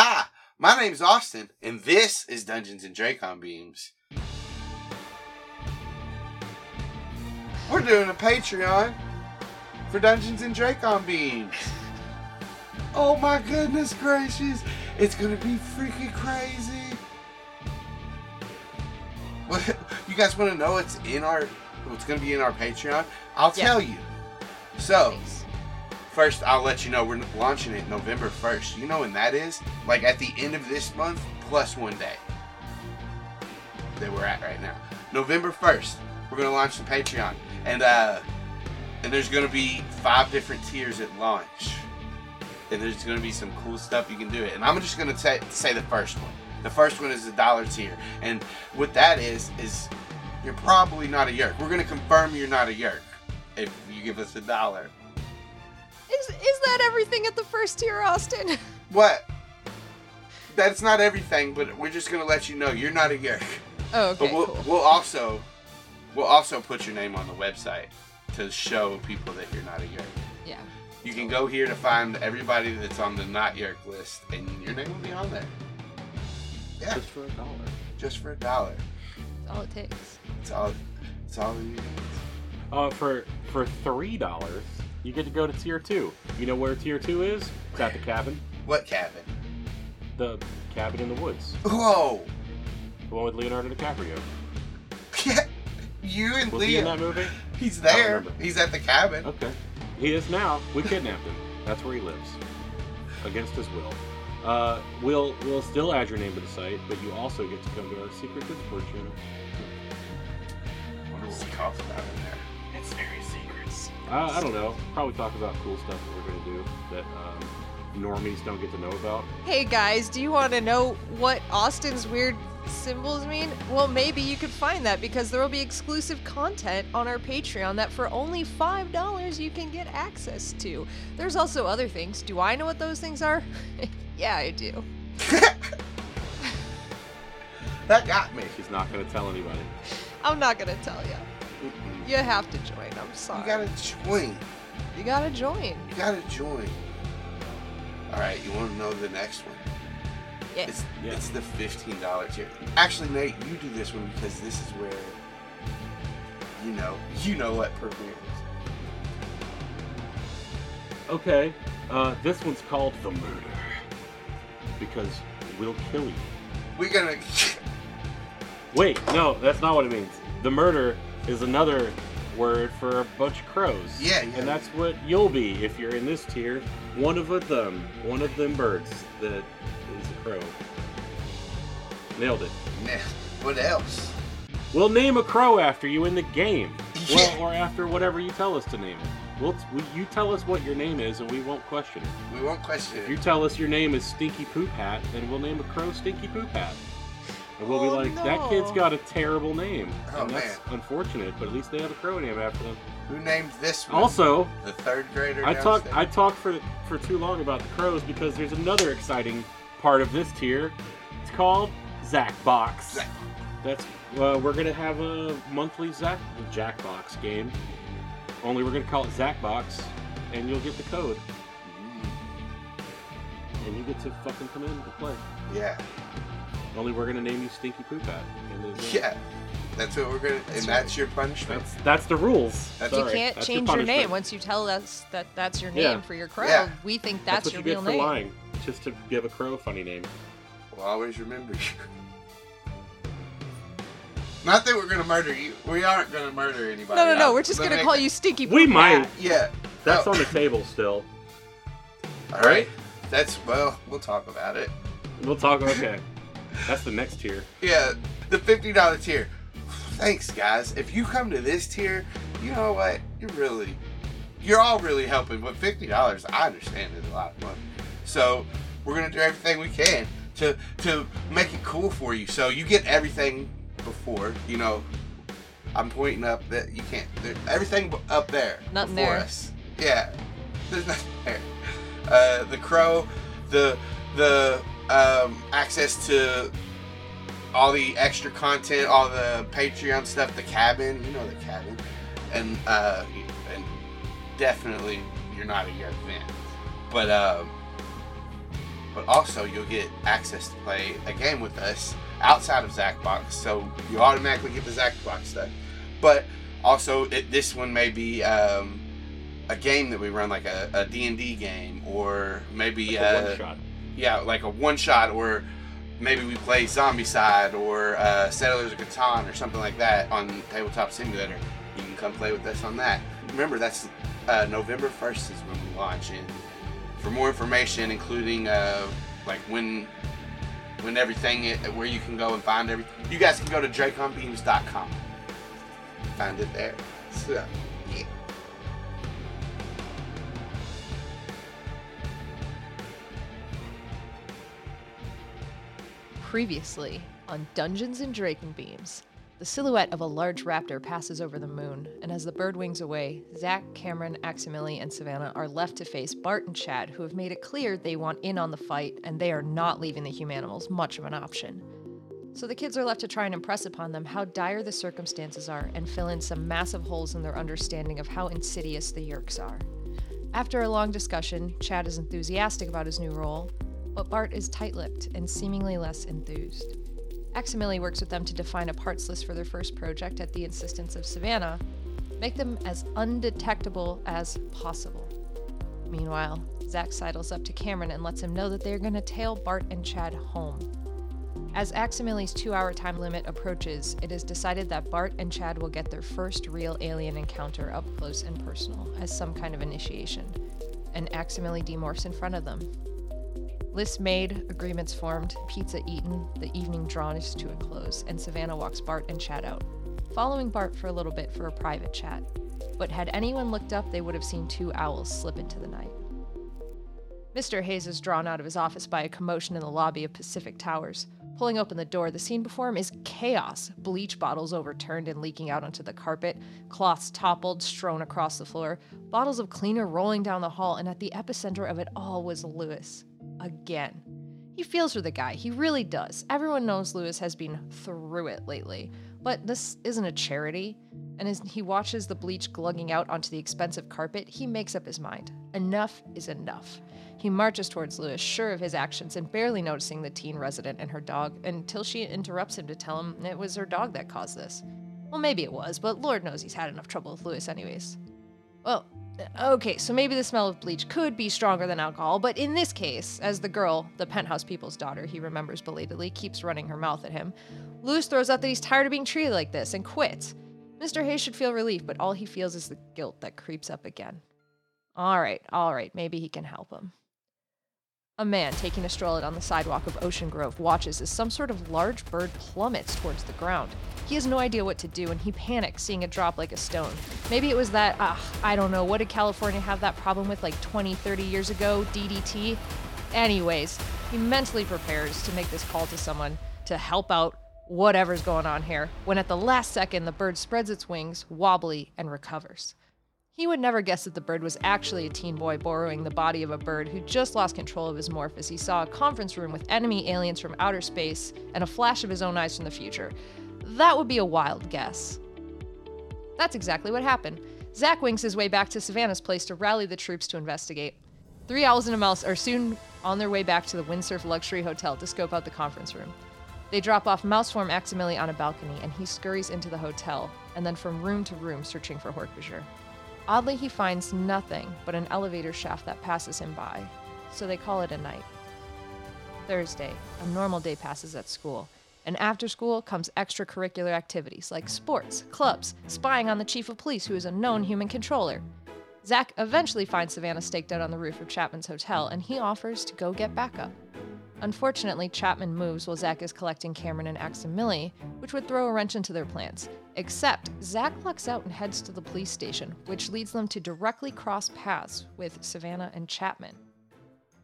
Hi, my name's Austin, and this is Dungeons and Dracon Beams. We're doing a Patreon for Dungeons and Dracon Beams. Oh my goodness gracious, it's gonna be freaking crazy. What, you guys want to know what's in our, what's gonna be in our Patreon? I'll Yeah. tell you. So. Thanks. First, I'll let you know we're launching it November 1st. You know when that is? Like at the end of this month, plus one day. That we're at right now. November 1st, we're going to launch the Patreon. And, uh, and there's going to be five different tiers at launch. And there's going to be some cool stuff you can do it. And I'm just going to say the first one. The first one is the dollar tier. And what that is, is you're probably not a yerk. We're going to confirm you're not a yerk if you give us a dollar. Is is that everything at the first tier, Austin? What? That's not everything, but we're just gonna let you know you're not a yerk. Oh, okay, but we'll, cool. we'll also we'll also put your name on the website to show people that you're not a yerk. Yeah. You can go here to find everybody that's on the not yerk list, and your name will be on there. Yeah, Just for a dollar. just for a dollar. That's all it takes. It's all. It's all you need. Uh, for for three dollars, you get to go to tier two. You know where tier two is? It's at the cabin. What cabin? The cabin in the woods. Whoa! The one with Leonardo DiCaprio. Yeah, you and Was he in that Leo. movie? He's there. He's at the cabin. Okay. He is now. We kidnapped him. That's where he lives. Against his will. Uh, we'll we'll still add your name to the site, but you also get to come to our secret Discord channel. what we talked about in there. It's. Uh, I don't know. Probably talk about cool stuff that we're gonna do that um, normies don't get to know about. Hey guys, do you want to know what Austin's weird symbols mean? Well, maybe you could find that because there will be exclusive content on our Patreon that for only $5 you can get access to. There's also other things. Do I know what those things are? yeah, I do. that got me. She's not gonna tell anybody. I'm not going to tell you. You have to join. I'm sorry. You gotta join. You gotta join. You gotta join. All right, you want to know the next one? Yeah. It's Yeah. it's the fifteen dollar tier. Actually, Nate, you do this one because this is where you know you know what premieres. Okay. Uh, this one's called the murder because we'll kill you. We're gonna. Wait, no, that's not what it means. The murder is another word for a bunch of crows. Yeah, yeah. And that's what you'll be if you're in this tier. One of them, one of them birds that is a crow. Nailed it. Nah, what else? We'll name a crow after you in the game. Yeah. Well, or after whatever you tell us to name it. We'll, we, you tell us what your name is and we won't question it. We won't question it. If you tell us your name is Stinky Poop Hat, then we'll name a crow Stinky Poop Hat. And we'll be Oh, like, that kid's got a terrible name. Oh, and that's man. unfortunate, but at least they have a crow name after them. Who named this one? Also, the third grader. I talked? I talked for for too long about the crows because there's another exciting part of this tier. It's called Zach Box. Zack. That's uh, we're gonna have a monthly Zack Jackbox game. Only we're gonna call it Zach Box, and you'll get the code, and you get to fucking come in to play. Yeah, Only we're gonna name you Stinky Poop Hat. And then, uh, yeah. That's what we're gonna, That's and that's your punishment. That's that's the rules. That's- You Sorry, can't that's change your, name once you tell us that that's your name Yeah. for your crow. Yeah. We think That's, that's, what your you real get for name. lying, just to give a crow a funny name. We'll always remember you. Not that we're gonna murder you. We aren't gonna murder anybody. No, no, no. I'll- We're just let gonna me- call you Stinky. Poopat. We Poop might. Yeah. That's Oh. on the table still. All right. That's well. We'll talk about it. We'll talk. Okay, that's the next tier. Yeah, the fifty dollar tier. Thanks, guys. If you come to this tier, you know what? You're really, you're all really helping. But fifty dollars, I understand, is a lot of money. So we're gonna do everything we can to to make it cool for you. So you get everything before. You know, I'm pointing up that you can't. There, everything up there. Nothing before there. Us. Yeah, there's nothing there. Uh, the crow, the the um, access to all the extra content, all the Patreon stuff, the cabin, you know the cabin, and uh, and definitely you're not a Yerk fan, but um, but also you'll get access to play a game with us outside of Zachbox. So you automatically get the Zachbox stuff. But also, it, this one may be um, a game that we run, like a, a D&D game, or maybe Like a uh, one shot. Yeah, like a one shot, or maybe we play Zombicide or uh, Settlers of Catan or something like that on Tabletop Simulator. You can come play with us on that. Remember, that's uh, November 1st is when we launch. And for more information, including uh, like when when everything, i- where you can go and find everything, you guys can go to draconbeams.com. Find it there. So, Previously on Dungeons and Dracon Beams, the silhouette of a large raptor passes over the moon, and as the bird wings away, Zach, Cameron, Aximili, and Savannah are left to face Bart and Chad, who have made it clear they want in on the fight and they are not leaving the humanimals much of an option. So the kids are left to try and impress upon them how dire the circumstances are and fill in some massive holes in their understanding of how insidious the Yerks are. After a long discussion, Chad is enthusiastic about his new role, but Bart is tight lipped and seemingly less enthused. Aximili works with them to define a parts list for their first project at the insistence of Savannah, make them as undetectable as possible. Meanwhile, Zack sidles up to Cameron and lets him know that they are going to tail Bart and Chad home. As Aximili's two hour time limit approaches, it is decided that Bart and Chad will get their first real alien encounter up close and personal as some kind of initiation, and Aximili demorphs in front of them. Lists made, agreements formed, pizza eaten, the evening draws to a close, and Savannah walks Bart and Chad out, following Bart for a little bit for a private chat. But had anyone looked up, they would have seen two owls slip into the night. Mr. Hayes is drawn out of his office by a commotion in the lobby of Pacific Towers. Pulling open the door, the scene before him is chaos. Bleach bottles overturned and leaking out onto the carpet, cloths toppled, strewn across the floor, bottles of cleaner rolling down the hall, and at the epicenter of it all was Lewis. Again. He feels for the guy, he really does. Everyone knows Lewis has been through it lately. But this isn't a charity, and as he watches the bleach glugging out onto the expensive carpet, he makes up his mind. Enough is enough. He marches towards Lewis, sure of his actions and barely noticing the teen resident and her dog, until she interrupts him to tell him it was her dog that caused this. Well, maybe it was, but Lord knows he's had enough trouble with Lewis, anyways. Well, okay, so maybe the smell of bleach could be stronger than alcohol, but in this case, as the girl, the penthouse people's daughter, he remembers belatedly, keeps running her mouth at him, Lewis throws out that he's tired of being treated like this and quits. Mr. Hayes should feel relief, but all he feels is the guilt that creeps up again. All right, all right, maybe he can help him. A man taking a stroll on the sidewalk of Ocean Grove watches as some sort of large bird plummets towards the ground. He has no idea what to do and he panics seeing it drop like a stone. Maybe it was that, ah, I don't know, what did California have that problem with like 20, 30 years ago? DDT? Anyways, he mentally prepares to make this call to someone to help out whatever's going on here, when at the last second the bird spreads its wings, wobbly, and recovers. He would never guess that the bird was actually a teen boy borrowing the body of a bird who just lost control of his morph as he saw a conference room with enemy aliens from outer space and a flash of his own eyes from the future. That would be a wild guess. That's exactly what happened. Zack wings his way back to Savannah's place to rally the troops to investigate. Three owls and a mouse are soon on their way back to the Windsurf Luxury Hotel to scope out the conference room. They drop off Mouseform Aximili on a balcony, and he scurries into the hotel, and then from room to room searching for Hork-Bajir. Oddly, he finds nothing but an elevator shaft that passes him by, so they call it a night. Thursday, a normal day passes at school, and after school comes extracurricular activities like sports, clubs, spying on the chief of police, who is a known human controller. Zack eventually finds Savannah staked out on the roof of Chapman's hotel, and he offers to go get backup. Unfortunately, Chapman moves while Zack is collecting Cameron and Aximili, which would throw a wrench into their plans. Except, Zack lucks out and heads to the police station, which leads them to directly cross paths with Savannah and Chapman.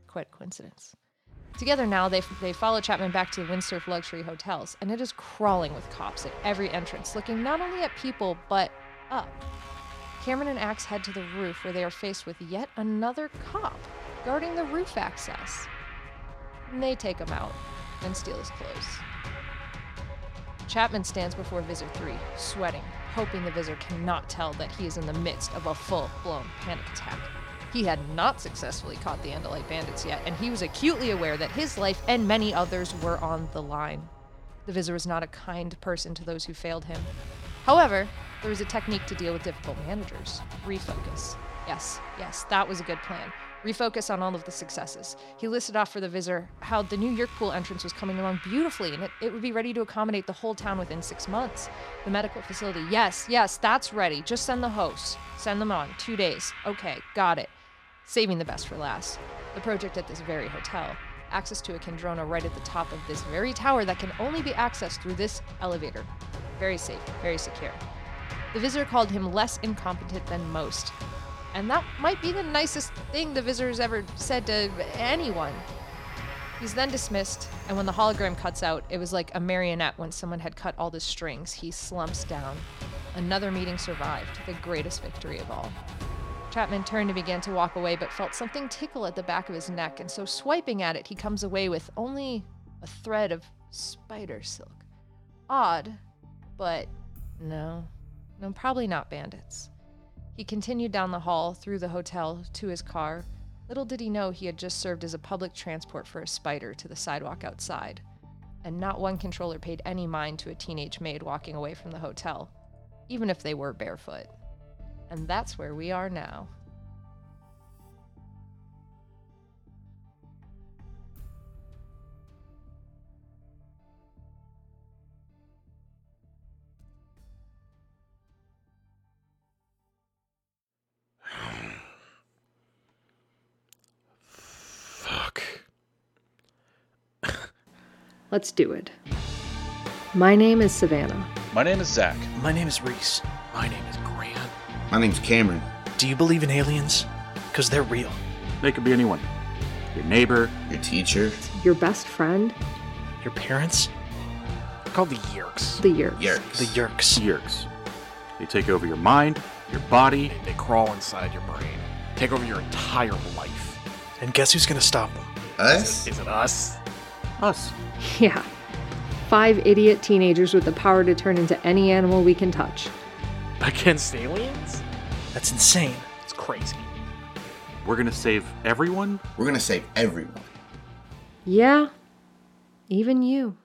Quite a coincidence. Together now, they, they follow Chapman back to the Windsurf Luxury Hotels, and it is crawling with cops at every entrance, looking not only at people, but up. Cameron and Axe head to the roof where they are faced with yet another cop guarding the roof access. And they take him out and steal his clothes. Chapman stands before Visser 3, sweating, hoping the Visser cannot tell that he is in the midst of a full blown panic attack. He had not successfully caught the Andalite bandits yet, and he was acutely aware that his life and many others were on the line. The Vizier was not a kind person to those who failed him. However, there was a technique to deal with difficult managers refocus. Yes, yes, that was a good plan. Refocus on all of the successes. He listed off for the Vizier how the new Yerk pool entrance was coming along beautifully and it, it would be ready to accommodate the whole town within six months. The medical facility, yes, yes, that's ready. Just send the hosts. Send them on. Two days. Okay, got it. Saving the best for last. The project at this very hotel. Access to a Kandrona right at the top of this very tower that can only be accessed through this elevator. Very safe, very secure. The Vizier called him less incompetent than most. And that might be the nicest thing the visitor's ever said to anyone. He's then dismissed, and when the hologram cuts out, it was like a marionette when someone had cut all the strings. He slumps down. Another meeting survived, the greatest victory of all. Chapman turned and began to walk away, but felt something tickle at the back of his neck, and so swiping at it, he comes away with only a thread of spider silk. Odd, but no, no, probably not bandits. He continued down the hall, through the hotel, to his car. Little did he know he had just served as a public transport for a spider to the sidewalk outside. And not one controller paid any mind to a teenage maid walking away from the hotel, even if they were barefoot. And that's where we are now. Let's do it. My name is Savannah. My name is Zach. My name is Reese. My name is Grant. My name's Cameron. Do you believe in aliens? Because they're real. They could be anyone. Your neighbor. Your teacher. Your best friend, Your parents? They're called the Yerks. the Yerks. Yerks. The Yerks. Yerks. They take over your mind, your body. They, they crawl inside your brain, take over your entire life. And guess who's gonna stop them? Us? Is it us? Us. Yeah. Five idiot teenagers with the power to turn into any animal we can touch. Against aliens? That's insane. It's crazy. We're gonna save everyone. We're gonna save everyone. Yeah, even you.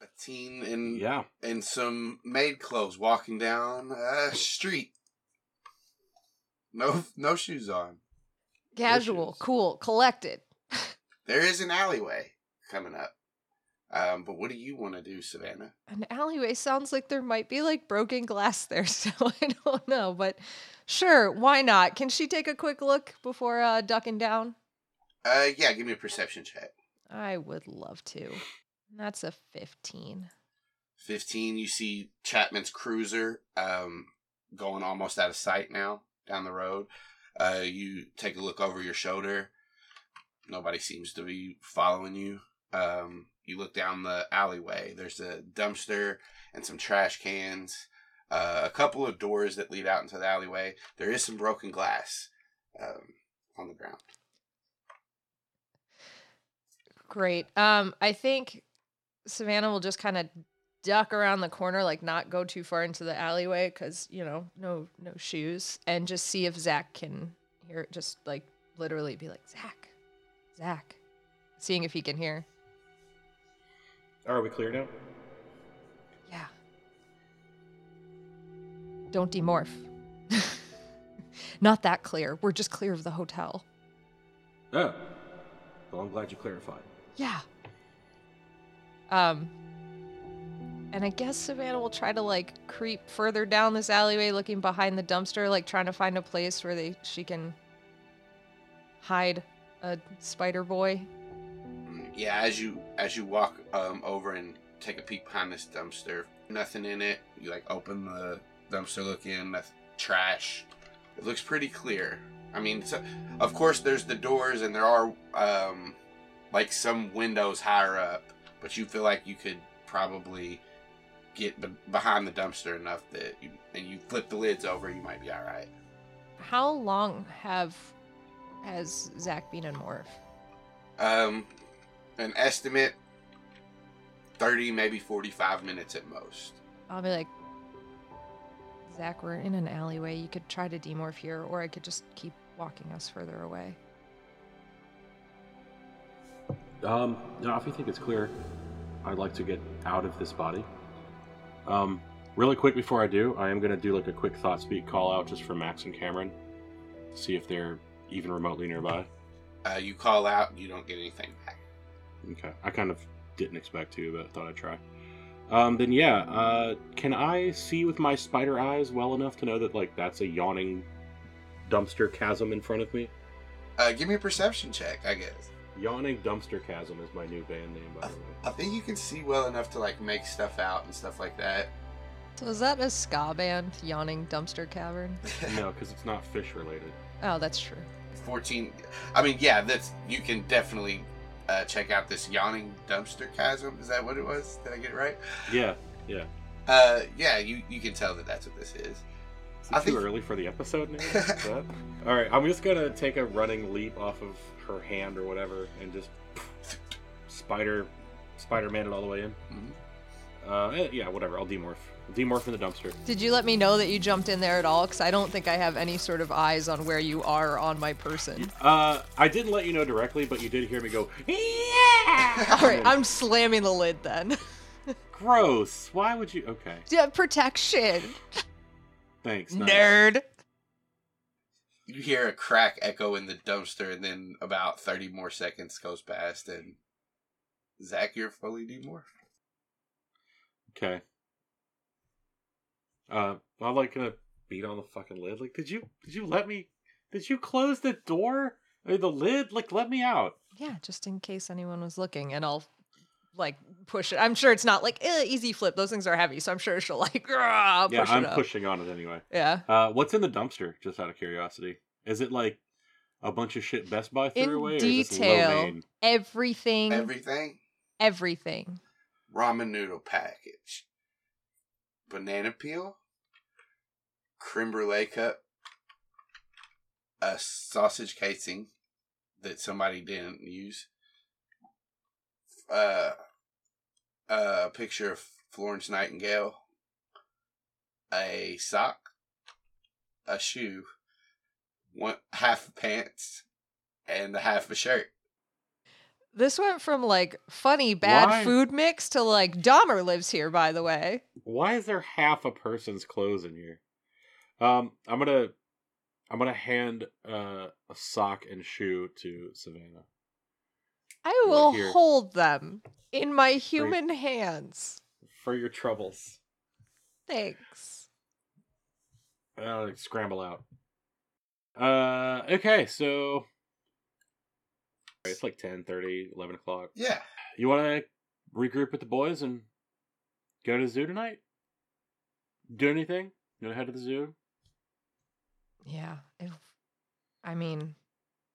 A teen in Yeah. in some maid clothes walking down a street. No no shoes on. Casual, Wishes. cool, collected. There is an alleyway coming up. Um, but what do you want to do, Savannah? An alleyway sounds like there might be like broken glass there, so I don't know. But sure, why not? Can she take a quick look before uh, ducking down? Uh, yeah, give me a perception check. I would love to. That's a 15. 15, you see Chapman's cruiser um, going almost out of sight now down the road. Uh, you take a look over your shoulder. Nobody seems to be following you. Um, you look down the alleyway. There's a dumpster and some trash cans. Uh, a couple of doors that lead out into the alleyway. There is some broken glass um, on the ground. Great. Um, I think Savannah will just kind of duck around the corner, like not go too far into the alleyway, because you know, no, no shoes, and just see if Zach can hear. it. Just like literally be like, Zach, Zach, seeing if he can hear. Are we clear now? Yeah. Don't demorph. Not that clear. We're just clear of the hotel. Oh. Well, I'm glad you clarified. Yeah. Um and I guess Savannah will try to like creep further down this alleyway looking behind the dumpster like trying to find a place where they she can hide a spider boy. Mm, Yeah, as you as you walk um, over and take a peek behind this dumpster, nothing in it. You like open the dumpster, look in, trash. It looks pretty clear. I mean, so, of course, there's the doors and there are um, like some windows higher up, but you feel like you could probably get be- behind the dumpster enough that you and you flip the lids over, you might be all right. How long have has Zach been in Morph? Um, an estimate, thirty, maybe forty-five minutes at most. I'll be like, Zach, we're in an alleyway. You could try to demorph here, or I could just keep walking us further away. Um, no, if you think it's clear, I'd like to get out of this body. Um, really quick before I do, I am going to do like a quick thought speak call out just for Max and Cameron to see if they're even remotely nearby. Uh, you call out, you don't get anything back. Okay. I kind of didn't expect to, but I thought I'd try. Um, then yeah, uh, can I see with my spider eyes well enough to know that like that's a yawning dumpster chasm in front of me? Uh, give me a perception check, I guess. Yawning dumpster chasm is my new band name, by I, the way. I think you can see well enough to like make stuff out and stuff like that. So is that a ska band, Yawning Dumpster Cavern? no, because it's not fish related. Oh, that's true. 14 i mean yeah that's you can definitely uh, check out this yawning dumpster chasm is that what it was did i get it right Yeah, yeah. uh yeah you you can tell that that's what this is Is I it too think- early for the episode name? All right, I'm just gonna take a running leap off of her hand or whatever, and just spider, Spider Man it all the way in. Mhm. Uh, eh, yeah, whatever. I'll demorph. Demorph in the dumpster. Did you let me know that you jumped in there at all? Because I don't think I have any sort of eyes on where you are on my person. Uh, I didn't let you know directly, but you did hear me go. Yeah. All right, I'm slamming the lid then. Gross. Why would you? Okay. yeah, protection. Thanks. nice. Nerd. you hear a crack echo in the dumpster and then about 30 more seconds goes past and zach you're fully demorphed Okay. Uh, I'm like gonna beat on the fucking lid. Like, did you did you let me? Did you close the door or the lid? Like, let me out. Yeah, just in case anyone was looking, and I'll like push it. I'm sure it's not like eh, easy flip. Those things are heavy, so I'm sure she'll like "Grah," yeah, I'm it up. pushing on it anyway. Yeah. Uh, what's in the dumpster? Just out of curiosity, is it like a bunch of shit Best Buy threw In away? Or is this detail, everything, everything everything. Ramen noodle package. Banana peel. Creme brulee cup. A sausage casing that somebody didn't use. Uh, a picture of florence nightingale. A sock. A shoe. One half pants and half a shirt This went from like funny bad Why? food mix to like Dahmer lives here, by the way. Why is there half a person's clothes in here? Um, I'm gonna, I'm gonna hand uh, a sock and shoe to Savannah. I will here. hold them in my human hands. for your troubles. Thanks. Uh, scramble out. Uh, okay, so it's like 10, 11 o'clock. yeah You want to regroup with the boys and go to the zoo tonight? Do anything? You want to head to the zoo? Yeah. If, I mean,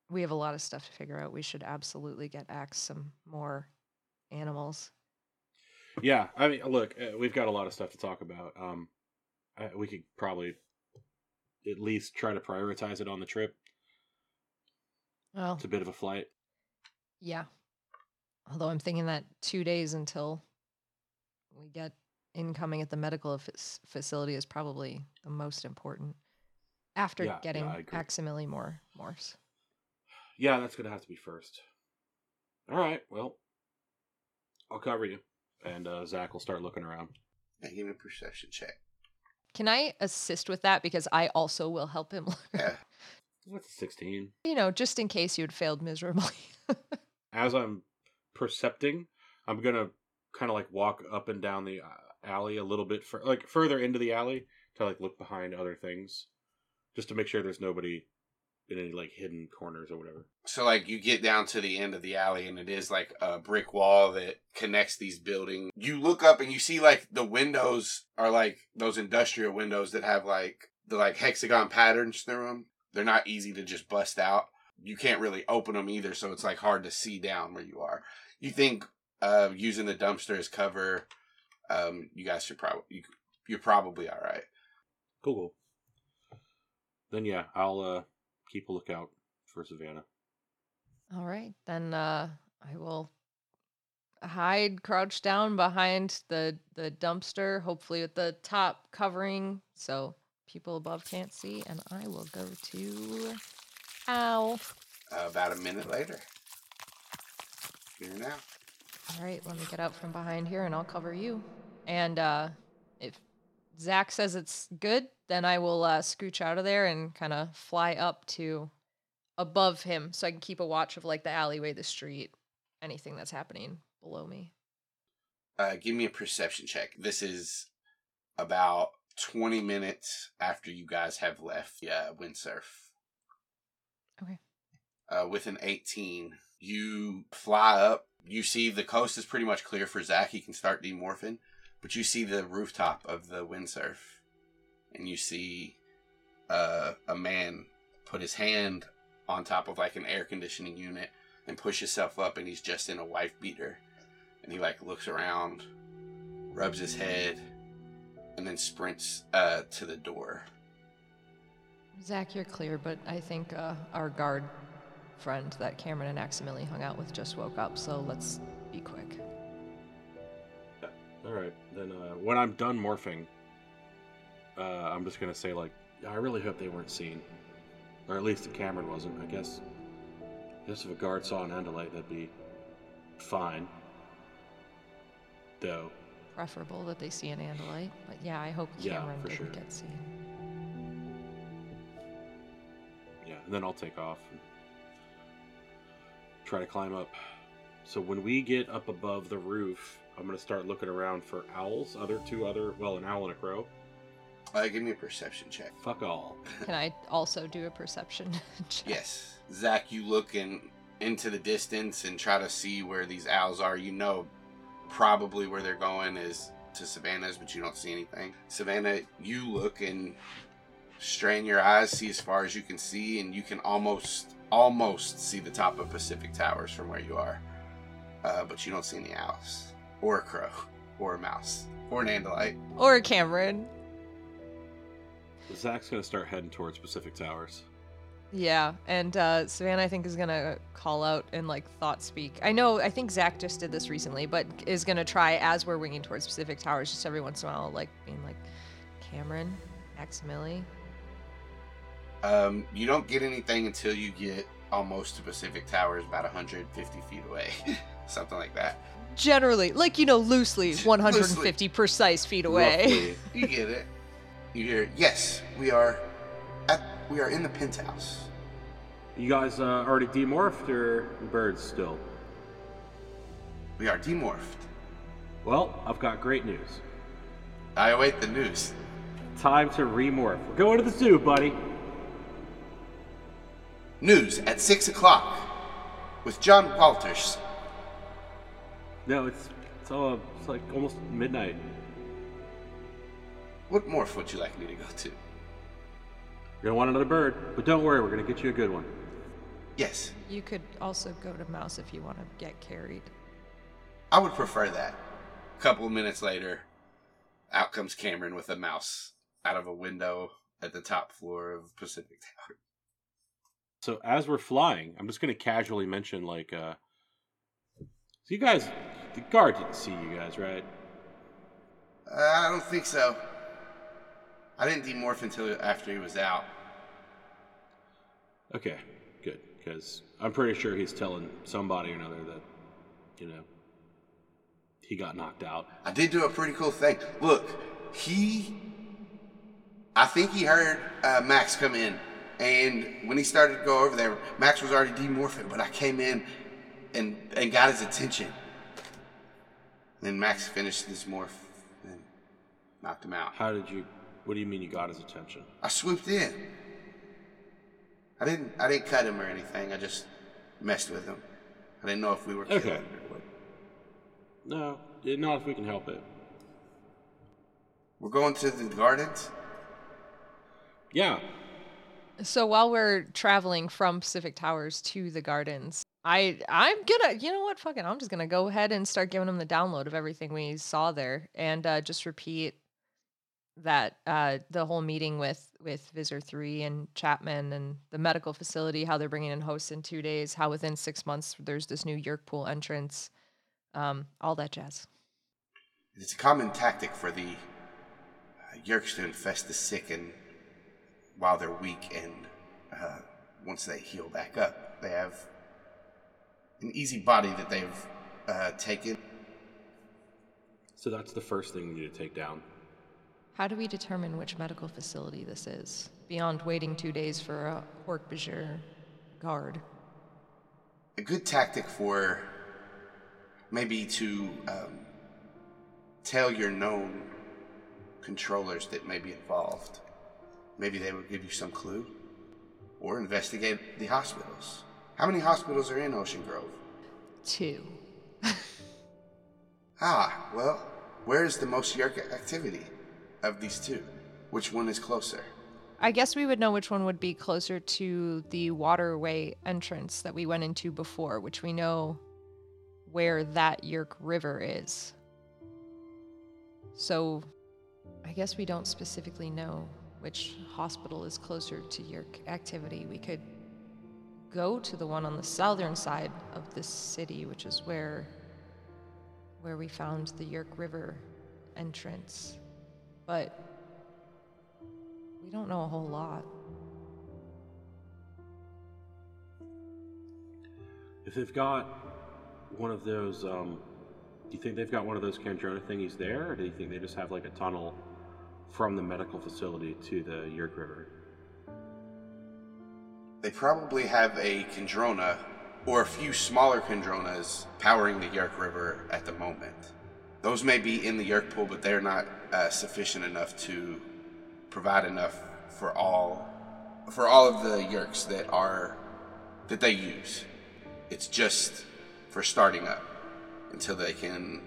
we have a lot of stuff to figure out. We should absolutely get Axe some more animals. Yeah, I mean, look, uh, we've got a lot of stuff to talk about. Um, we could probably at least try to prioritize it on the trip. Well, It's a bit of a flight. Yeah. Although I'm thinking that two days until we get incoming at the medical f- facility is probably the most important. After Yeah, yeah, getting I agree. Aximili more morphs. Yeah, that's gonna have to be first. All right, well, I'll cover you, and uh, Zach will start looking around. yeah, give me a perception check Can I assist with that because I also will help him? yeah What's sixteen? you know, just in case you had failed miserably. As I'm percepting, I'm gonna kind of like walk up and down the uh, alley a little bit, for, like further into the alley to like look behind other things, just to make sure there's nobody in any like hidden corners or whatever. So like you get down to the end of the alley and it is like a brick wall that connects these buildings. You look up and you see like the windows are like those industrial windows that have like the like hexagon patterns through them. They're not easy to just bust out. You can't really open them either, so it's like hard to see down where you are. You think uh, using the dumpster as cover, um, you guys should probably you, you're probably all right. Cool, cool. Then yeah, I'll uh keep a lookout for Savannah. All right, then uh, I will hide, crouch down behind the the dumpster, hopefully with the top covering, so people above can't see, and I will go to. Ow. Uh, about a minute later. Here now. All right, let me get out from behind here and I'll cover you. And uh, if Zach says it's good, then I will uh, scooch out of there and kind of fly up to above him so I can keep a watch of like the alleyway, the street, anything that's happening below me. Uh, give me a perception check. This is about 20 minutes after you guys have left uh, windsurf. Okay. Uh, with an 18, you fly up. You see the coast is pretty much clear for Zach. He can start demorphing. But you see the rooftop of the windsurf. And you see uh, a man put his hand on top of like an air conditioning unit and push himself up. And he's just in a wife beater. And he like looks around, rubs his head, and then sprints uh, to the door. Zach, you're clear, but I think uh, our guard friend that Cameron and Aximili hung out with just woke up, so let's be quick. Yeah. All right, then uh, when I'm done morphing, uh, I'm just gonna say like, I really hope they weren't seen, or at least the Cameron wasn't. I guess, I guess if a guard saw an Andalite, that'd be fine. Though, Preferable that they see an Andalite, but yeah, I hope Yeah, Cameron for didn't sure. get seen. And then I'll take off and try to climb up. So when we get up above the roof, I'm gonna start looking around for owls. Other two other, well, an owl and a crow. Uh, give me a perception check. Fuck all. Can I also do a perception check? Yes. Zach, you look in, into the distance and try to see where these owls are. You know probably where they're going is to Savannah's, but you don't see anything. Savannah, you look and strain your eyes, see as far as you can see, and you can almost almost see the top of Pacific Towers from where you are. Uh, but you don't see any owls. Or a crow. Or a mouse. Or an andalite. Or a Cameron. Zach's gonna start heading towards Pacific Towers. Yeah, and uh, Savannah, I think, is gonna call out and like thought speak. I know, I think Zach just did this recently, but is gonna try as we're winging towards Pacific Towers, just every once in a while, like being like, Cameron, Aximili. Um, you don't get anything until you get almost to Pacific Towers, about 150 feet away. Something like that. Generally, like you know, loosely, 150 precise feet away. Roughly. You get it. You hear, It. yes, we are at, we are in the penthouse. You guys uh, already demorphed or birds still? We are demorphed. Well, I've got great news. I await the news. Time to remorph. We're going to the zoo, buddy. News at 6 o'clock with John Walters. No, it's it's all it's like almost midnight. What morph would you like me to go to? You're gonna want another bird, but don't worry, we're gonna get you a good one. Yes, You could also go to Mouse if you want to get carried. I would prefer that. A couple of minutes later, out comes Cameron with a mouse out of a window at the top floor of Pacific Tower. So as we're flying, I'm just gonna casually mention like, uh, so you guys, the guard didn't see you guys, right? Uh, I don't think so. I didn't demorph until after he was out. Okay, good, because I'm pretty sure he's telling somebody or another that, you know, he got knocked out. I did do a pretty cool thing. Look, he. I think he heard uh, Max come in, and when he started to go over there, Max was already demorphing, but I came in and and got his attention. Then Max finished his morph and knocked him out. How did you? What do you mean you got his attention? I swooped in. I didn't. I didn't cut him or anything. I just messed with him. I didn't know if we were killing Okay. or what. No, not if we can help it. We're going to the gardens. Yeah, So while we're traveling from Pacific Towers to the gardens, I I'm gonna you know what fuck it I'm just gonna go ahead and start giving them the download of everything we saw there and uh, just repeat that uh, the whole meeting with with Visser Three and Chapman and the medical facility, how they're bringing in hosts in two days, how within six months there's this new Yerk pool entrance, um, all that jazz. It's a common tactic for the uh, Yerks to infest the sick and while they're weak and uh, once they heal back up, they have an easy body that they've uh, taken. So that's the first thing we need to take down. How do we determine which medical facility this is, beyond waiting two days for a Hork-Bajir guard? A good tactic for maybe to um, tell your known controllers that may be involved. Maybe they would give you some clue. Or investigate the hospitals. How many hospitals are in Ocean Grove? Two. Ah, well, where is the most Yerk activity of these two? Which one is closer? I guess we would know which one would be closer to the waterway entrance that we went into before, which we know where that Yerk River is. So I guess we don't specifically know which hospital is closer to Yerk activity. We could go to the one on the southern side of the city, which is where where we found the Yerk River entrance. But we don't know a whole lot. If they've got one of those, um, do you think they've got one of those Kandrona thingies there, or do you think they just have like a tunnel from the medical facility to the Yerk River? They probably have a Kandrona or a few smaller Kandronas powering the Yerk River at the moment. Those may be in the Yerk pool, but they're not uh, sufficient enough to provide enough for all for all of the Yerks that are that they use. It's just for starting up until they can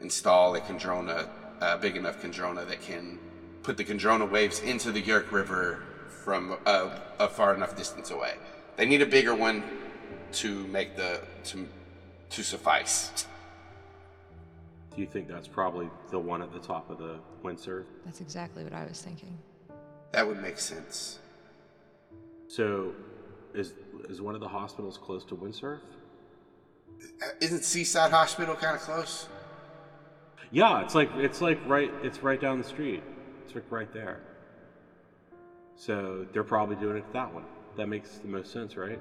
install a Kandrona, a big enough Kandrona that can put the Kandrona waves into the Yerk River from a, a far enough distance away. They need a bigger one to make the to to suffice. Do you think that's probably the one at the top of the windsurf? That's exactly what I was thinking. That would make sense. So, is is one of the hospitals close to windsurf? Isn't Seaside Hospital kind of close? Yeah, it's like it's like right it's right down the street. Like right there. So they're probably doing it at that one. That makes the most sense, right?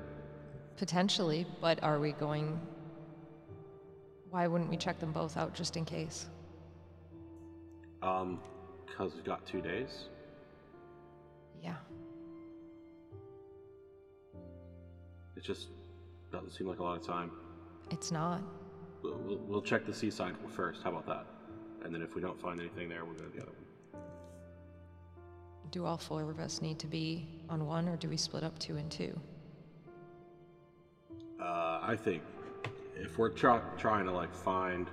Potentially, but are we going. Why wouldn't we check them both out just in case? Um, because we've got two days. Yeah. It just doesn't seem like a lot of time. It's not. We'll, we'll, we'll check the seaside first. How about that? And then if we don't find anything there, we'll go to the other one. Do all four of us need to be on one, or do we split up two and two? Uh, I think if we're try- trying to like find,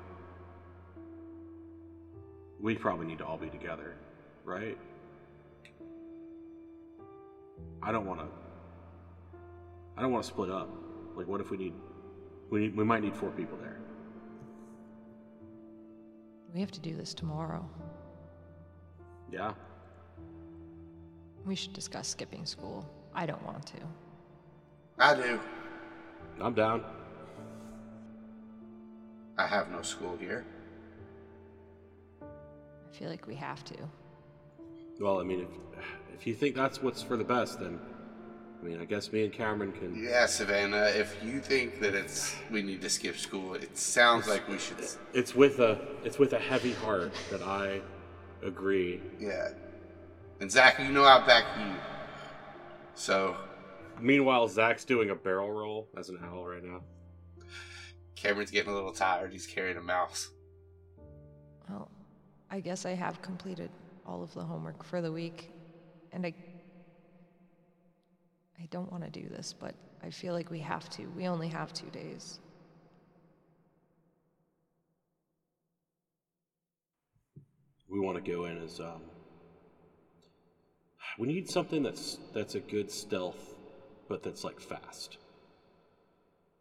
we probably need to all be together, right? I don't want to. I don't want to split up. Like, what if we need? We need, we might need four people there. We have to do this tomorrow. Yeah. We should discuss skipping school. I don't want to. I do. I'm down. I have no school here. I feel like we have to. Well, I mean, if if you think that's what's for the best, then I mean, I guess me and Cameron can. Yeah, Savannah. If you think that it's we need to skip school, it sounds like we should. It's with a it's with a heavy heart that I agree. Yeah. And Zach, you know I'll back you. So Meanwhile, Zach's doing a barrel roll as an owl right now. Cameron's getting a little tired. He's carrying a mouse. Well, I guess I have completed all of the homework for the week, and I. I don't want to do this, but I feel like we have to. We only have two days. We want to go in as um. We need something that's that's a good stealth, but that's like fast.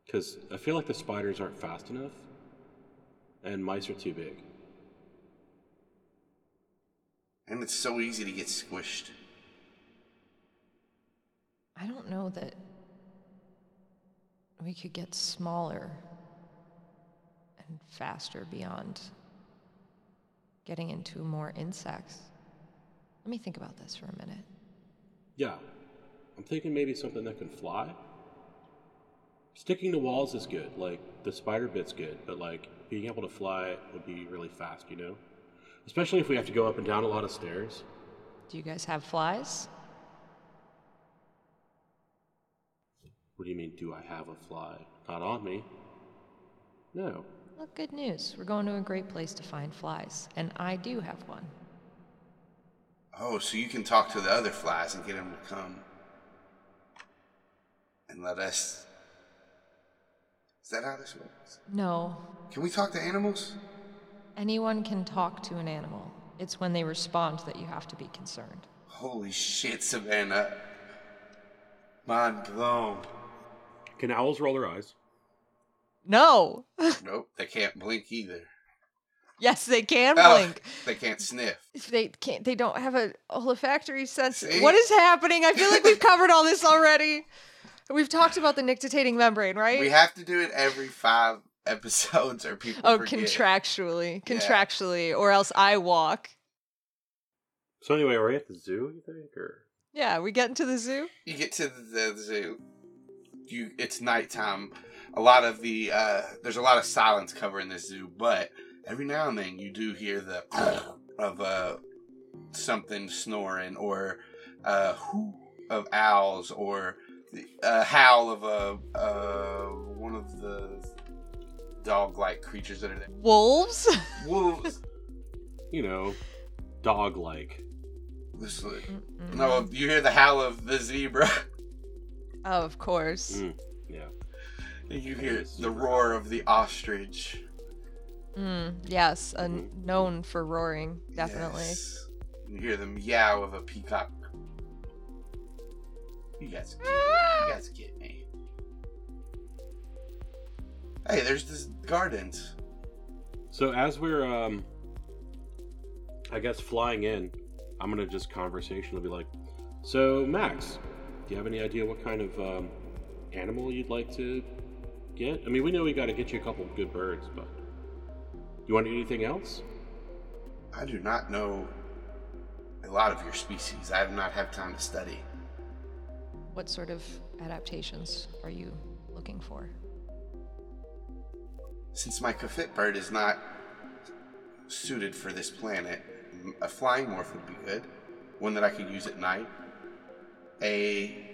Because I feel like the spiders aren't fast enough, and mice are too big. And it's so easy to get squished. I don't know that we could get smaller and faster beyond getting into more insects. Let me think about this for a minute. Yeah. I'm thinking maybe something that can fly. Sticking to walls is good. Like the spider bit's good, but like being able to fly would be really fast, you know? Especially if we have to go up and down a lot of stairs. Do you guys have flies? What do you mean, do I have a fly? Not on me. No. Well, good news. We're going to a great place to find flies, and I do have one. Oh, so you can talk to the other flies and get them to come and let us. Is that how this works? No, Can we talk to animals? anyone can talk to an animal. It's when they respond that you have to be concerned. Holy shit, Savannah. Mind blown. Can owls roll their eyes? No! Nope, they can't blink either. Yes, they can Oh, blink. they can't sniff. They can't. They don't have a olfactory sense. See? What is happening? I feel like we've covered all this already. We've talked about the nictitating membrane, right? We have to do it every five episodes or people oh, forget. contractually, Yeah. contractually, or else I walk. So anyway, are we at the zoo, you think? Or Yeah, we get into the zoo. you get to the, the zoo. You it's nighttime. A lot of the uh, there's a lot of silence covering this zoo, but every now and then you do hear the of uh, something snoring or uh, whoo of owls or a uh, howl of a uh, one of the dog-like creatures that are there. Wolves. Wolves. you know, dog like. This- no, you hear the howl of the zebra. Oh, of course. Mm, yeah. And you hear the roar of the ostrich. Mm, yes, uh, Mhm. known for roaring, definitely. Yes. You hear the meow of a peacock. You guys, get me. you guys get me. Hey, there's this gardens. So as we're, um, I guess flying in, I'm gonna just conversationally be like, "So Max, do you have any idea what kind of um, animal you'd like to get? I mean, we know we got to get you a couple good birds, but you want anything else? I do not know a lot of your species. I have not had time to study. What sort of adaptations are you looking for? Since my Kafit bird is not suited for this planet, a flying morph would be good. One that I could use at night. A.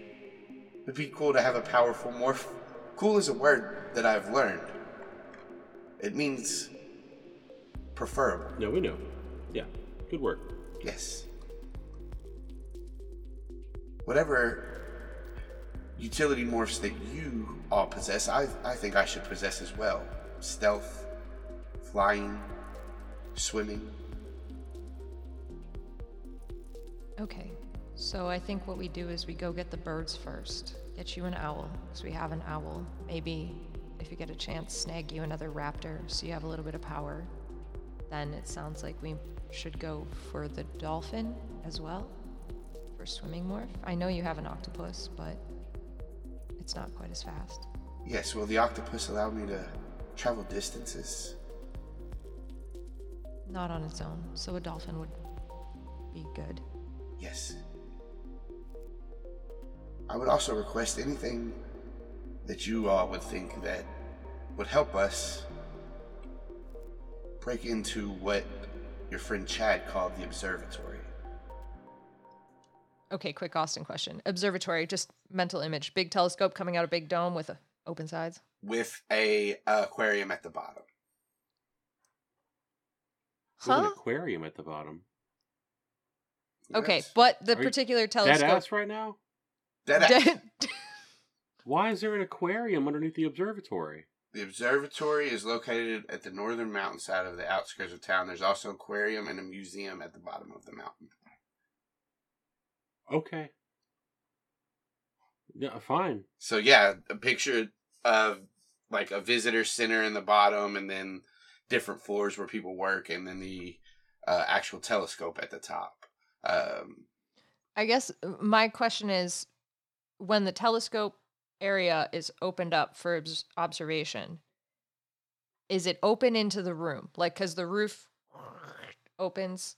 It'd be cool to have a powerful morph. Cool is a word that I've learned. It means preferable. No, we know. Yeah, good work. Yes. Whatever utility morphs that you all possess, I, I think I should possess as well. Stealth, flying, swimming. Okay, so I think what we do is we go get the birds first. Get you an owl, because we have an owl. Maybe if you get a chance, snag you another raptor so you have a little bit of power. Then it sounds like we should go for the dolphin as well for swimming morph. I know you have an octopus, but it's not quite as fast. Yes, will the octopus allow me to travel distances? Not on its own, so a dolphin would be good. Yes. I would also request anything that you all would think that would help us break into what your friend Chad called the observatory. Okay, quick Austin question. Observatory, just mental image. Big telescope coming out of big dome with a open sides. with a uh, aquarium at the bottom. With an Huh? aquarium at the bottom. Okay, Yes. but the Are you particular Dead telescope. ass right now? Dead ass. Dead- Why is there an aquarium underneath the observatory? The observatory is located at the northern mountainside of the outskirts of town. There's also an aquarium and a museum at the bottom of the mountain. Okay. Yeah, fine. So yeah, a picture of like a visitor center in the bottom, and then different floors where people work, and then the uh, actual telescope at the top. Um, I guess uh, my question is when the telescope area is opened up for observation, is it open into the room? Like, because the roof opens,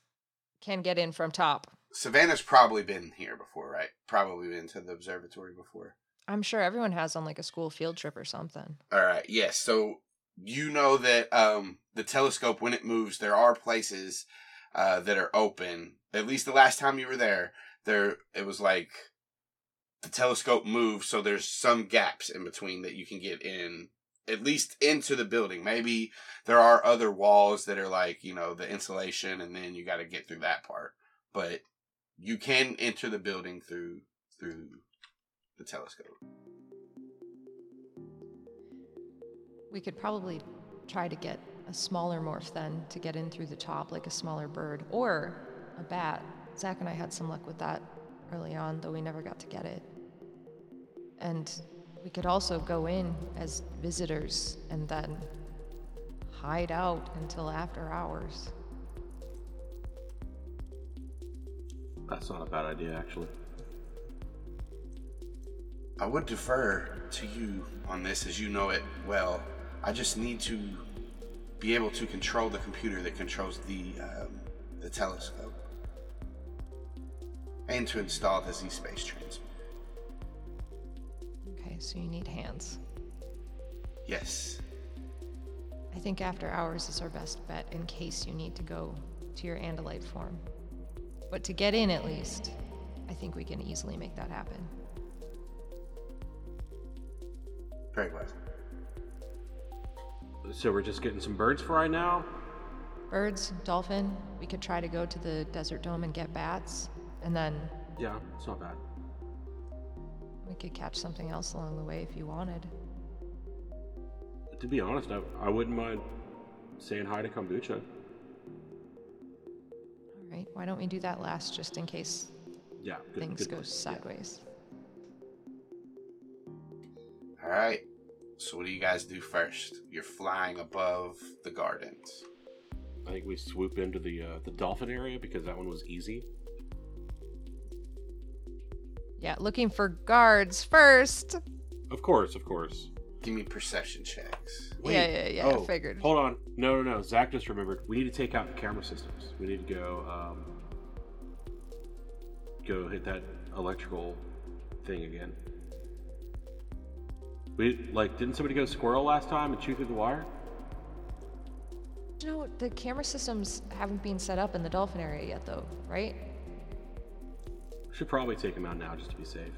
can get in from top, Savannah's probably been here before, right? Probably been to the observatory before. I'm sure everyone has on like a school field trip or something. All right. Yes. So you know that um, the telescope, when it moves, there are places uh, that are open. At least the last time you were there, there it was like the telescope moves, so there's some gaps in between that you can get in. At least into the building. Maybe there are other walls that are like you know the insulation, and then you got to get through that part. But you can enter the building through through the telescope. We could probably try to get a smaller morph then to get in through the top, like a smaller bird or a bat. Zach and I had some luck with that early on, though we never got to get it. And we could also go in as visitors and then hide out until after hours. That's not a bad idea, actually. I would defer to you on this as you know it well. I just need to be able to control the computer that controls the um, the telescope and to install the Z space transmitter. Okay, so you need hands. Yes. I think after hours is our best bet in case you need to go to your Andalite form. But to get in at least, I think we can easily make that happen. Very well. So we're just getting some birds for right now. Birds, dolphin, we could try to go to the desert dome and get bats, and then Yeah, it's not bad. We could catch something else along the way if you wanted. To be honest, I, I wouldn't mind saying hi to kombucha. All right, why don't we do that last just in case Yeah, good, things good go point. Yeah. sideways? All right. So what do you guys do first? You're flying above the gardens. I think we swoop into the uh, the dolphin area because that one was easy. Yeah, looking for guards first. Of course, of course. Give me perception checks. Yeah, yeah, yeah, I Oh, figured. Hold on. No, no, no. Zach just remembered. We need to take out the camera systems. We need to go um, go hit that electrical thing again. We like didn't somebody go squirrel last time and chew through the wire? You know, the camera systems haven't been set up in the dolphin area yet, though, right? Should probably take him out now just to be safe.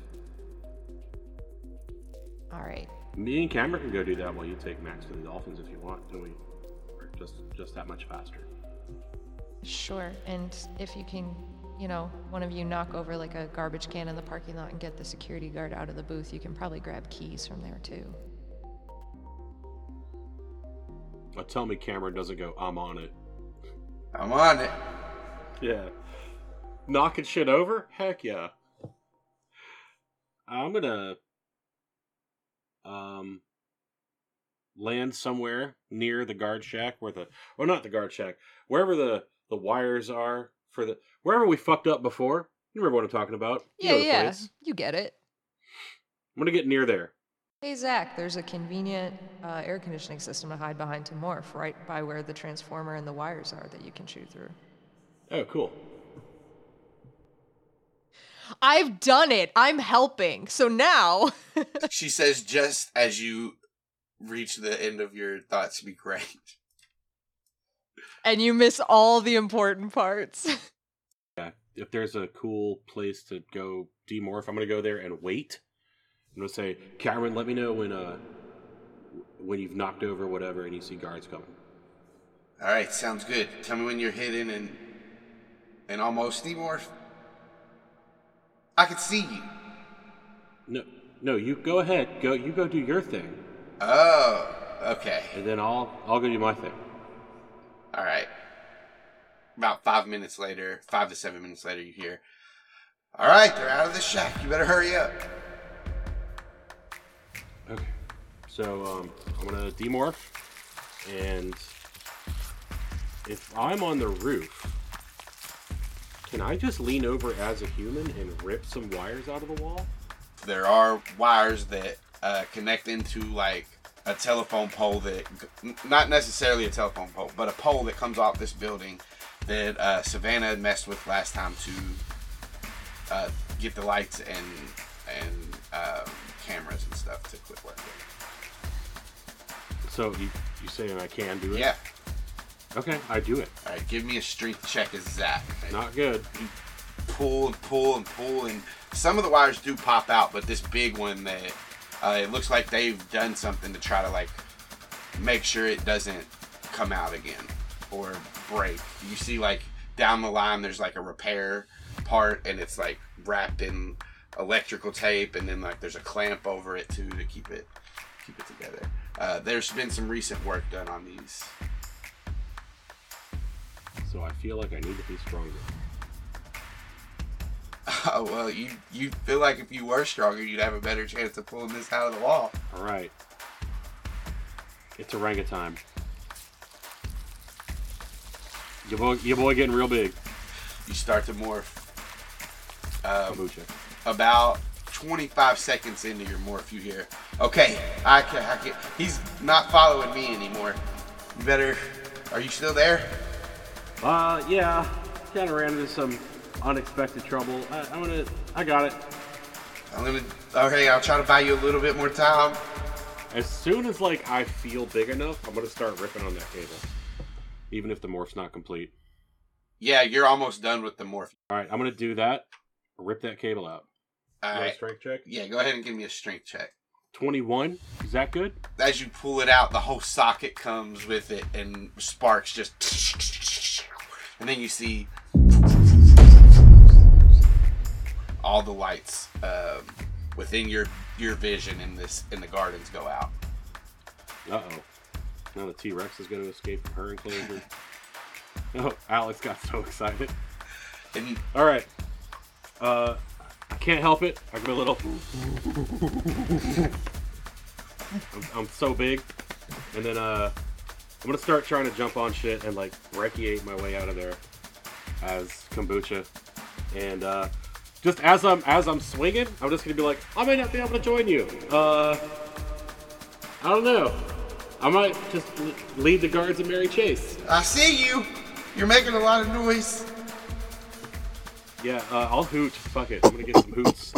All right. Me and Cameron can go do that while you take Max to the Dolphins if you want, and we are just just that much faster. Sure. And if you can, you know, one of you knock over like a garbage can in the parking lot and get the security guard out of the booth, you can probably grab keys from there too. But tell me Cameron doesn't go, I'm on it. I'm on it. Yeah. Knocking shit over? Heck yeah. I'm gonna um land somewhere near the guard shack where the well not the guard shack, wherever the the wires are for the wherever we fucked up before. You remember what I'm talking about? You Yeah, know yeah. place. You get it. I'm gonna get near there. Hey, Zach, there's a convenient uh, air conditioning system to hide behind to morph right by where the transformer and the wires are that you can shoot through. Oh, cool. I've done it. I'm helping. So now. She says just as you reach the end of your thought speak range. and you miss all the important parts. Yeah. If there's a cool place to go demorph, I'm gonna go there and wait. I'm gonna say, Cameron, let me know when uh when you've knocked over whatever and you see guards coming. All right, sounds good. Tell me when you're hidden and and almost demorph. I could see you. No, no, you go ahead. Go, you go do your thing, Oh, okay. and then I'll I'll go do my thing. All right. About five minutes later, five to seven minutes later, you hear, All right, they're out of the shack. You better hurry up. Okay. So um, I'm gonna demorph, and if I'm on the roof, can I just lean over as a human and rip some wires out of the wall? There are wires that uh, connect into like a telephone pole that, not necessarily a telephone pole, but a pole that comes off this building that uh, Savannah messed with last time to uh, get the lights and and um, cameras and stuff to quit working. So you you saying I can do it? Yeah. Okay, I do it. All right. Give me a strength check as Zach. Not good. pull and pull and pull, and some of the wires do pop out, but this big one that uh, it looks like they've done something to try to like make sure it doesn't come out again or break. You see, like down the line, there's like a repair part, and it's like wrapped in electrical tape, and then like there's a clamp over it too to keep it keep it together. Uh, there's been some recent work done on these. So I feel like I need to be stronger. Oh well, you you feel like if you were stronger, you'd have a better chance of pulling this out of the wall. All right. It's orangutan. Your boy, your boy getting real big. You start to morph. Um, Kombucha. about 25 seconds into your morph, you hear, okay, I can, I can. He's not following me anymore. You better. Are you still there? Uh, yeah. Kind of ran into some unexpected trouble. I, I'm gonna. I got it. I'm gonna. Okay, I'll try to buy you a little bit more time. As soon as like I feel big enough, I'm gonna start ripping on that cable, even if the morph's not complete. Yeah, you're almost done with the morph. All right, I'm gonna do that. Rip that cable out. All You want a right. strength check. Yeah, go ahead and give me a strength check. 21. Is that good? As you pull it out, the whole socket comes with it, and sparks just. And then you see all the lights um, within your your vision in this in the gardens go out. Uh oh. Now the T Rex is gonna escape from her enclosure. Oh, Alex got so excited. And All right. Uh, I can't help it. I go a little. I'm, I'm so big, and then uh, I'm gonna start trying to jump on shit and like brachiate my way out of there as kombucha, and uh, just as I'm as I'm swinging, I'm just gonna be like, I may not be able to join you. Uh, I don't know. I might just lead the guards and merry Chase. I see you. You're making a lot of noise. Yeah, uh, I'll hoot. Fuck it. I'm gonna get some hoots.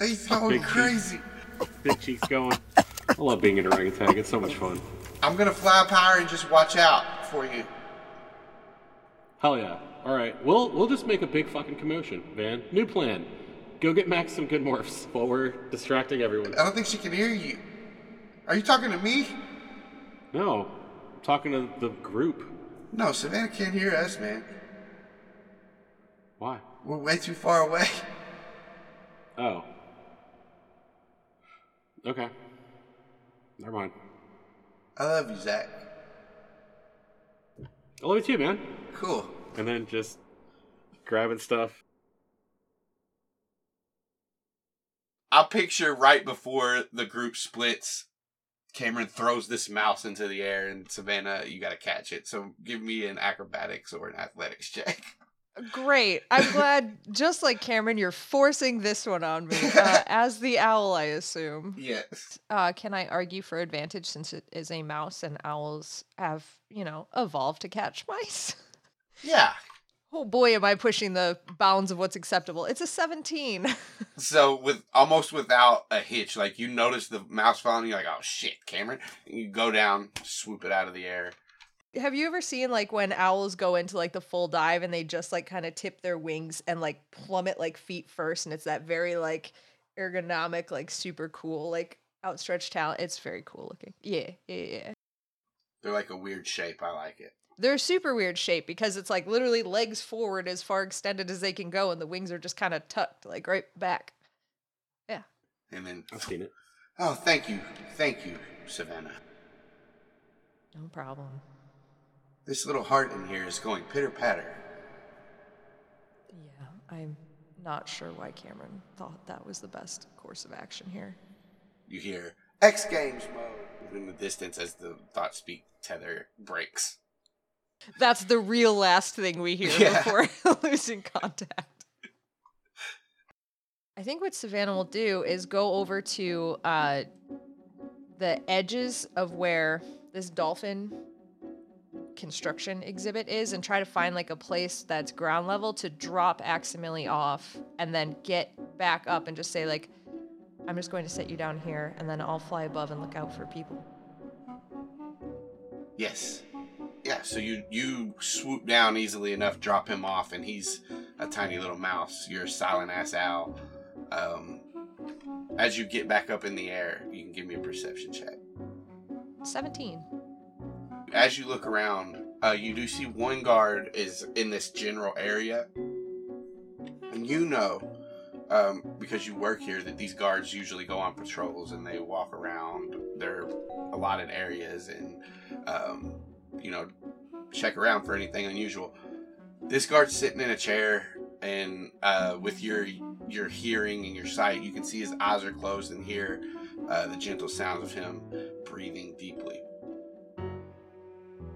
He's going Big crazy. Big cheeks going. I love being an orangutan. It's so much fun. I'm gonna fly up higher and just watch out for you. Hell yeah. All right, we'll we'll just make a big fucking commotion, man. New plan. Go get Max some good morphs while we're distracting everyone. I don't think she can hear you. Are you talking to me? No, I'm talking to the group. No, Savannah can't hear us, man. Why? We're way too far away. Oh. Okay. Never mind. I love you, Zach. I love you too, man. Cool. And then just grabbing stuff. I'll picture right before the group splits, Cameron throws this mouse into the air, and Savannah, you gotta catch it. So give me an acrobatics or an athletics check. Great. I'm glad, just like Cameron, you're forcing this one on me. Uh, as the owl, I assume. Yes. Uh, can I argue for advantage since it is a mouse and owls have, you know, evolved to catch mice? Yeah. Oh boy, am I pushing the bounds of what's acceptable. It's a 17. So with almost without a hitch, like you notice the mouse falling, you're like, oh shit, Cameron. And you go down, swoop it out of the air. Have you ever seen like when owls go into like the full dive and they just like kind of tip their wings and like plummet like feet first and it's that very like ergonomic, like super cool, like outstretched talent. It's very cool looking. Yeah, yeah, yeah. They're like a weird shape. I like it. They're super weird shape because it's like literally legs forward as far extended as they can go, and the wings are just kind of tucked, like right back. Yeah. And then, I've seen it. oh, thank you, thank you, Savannah. No problem. This little heart in here is going pitter patter. Yeah, I'm not sure why Cameron thought that was the best course of action here. You hear X Games mode in the distance as the thought speak tether breaks. That's the real last thing we hear Yeah. before losing contact. I think what Savannah will do is go over to uh, the edges of where this dolphin construction exhibit is and try to find like a place that's ground level to drop Aximili off and then get back up and just say like I'm just going to set you down here and then I'll fly above and look out for people. Yes. Yeah, so you you swoop down easily enough, drop him off, and he's a tiny little mouse. You're a silent ass owl. Um, as you get back up in the air, you can give me a perception check. 17. As you look around, uh, you do see one guard is in this general area, and you know, um, because you work here, that these guards usually go on patrols and they walk around their allotted areas and, um, you know, check around for anything unusual. This guard's sitting in a chair, and uh, with your your hearing and your sight, you can see his eyes are closed and hear uh, the gentle sounds of him breathing deeply.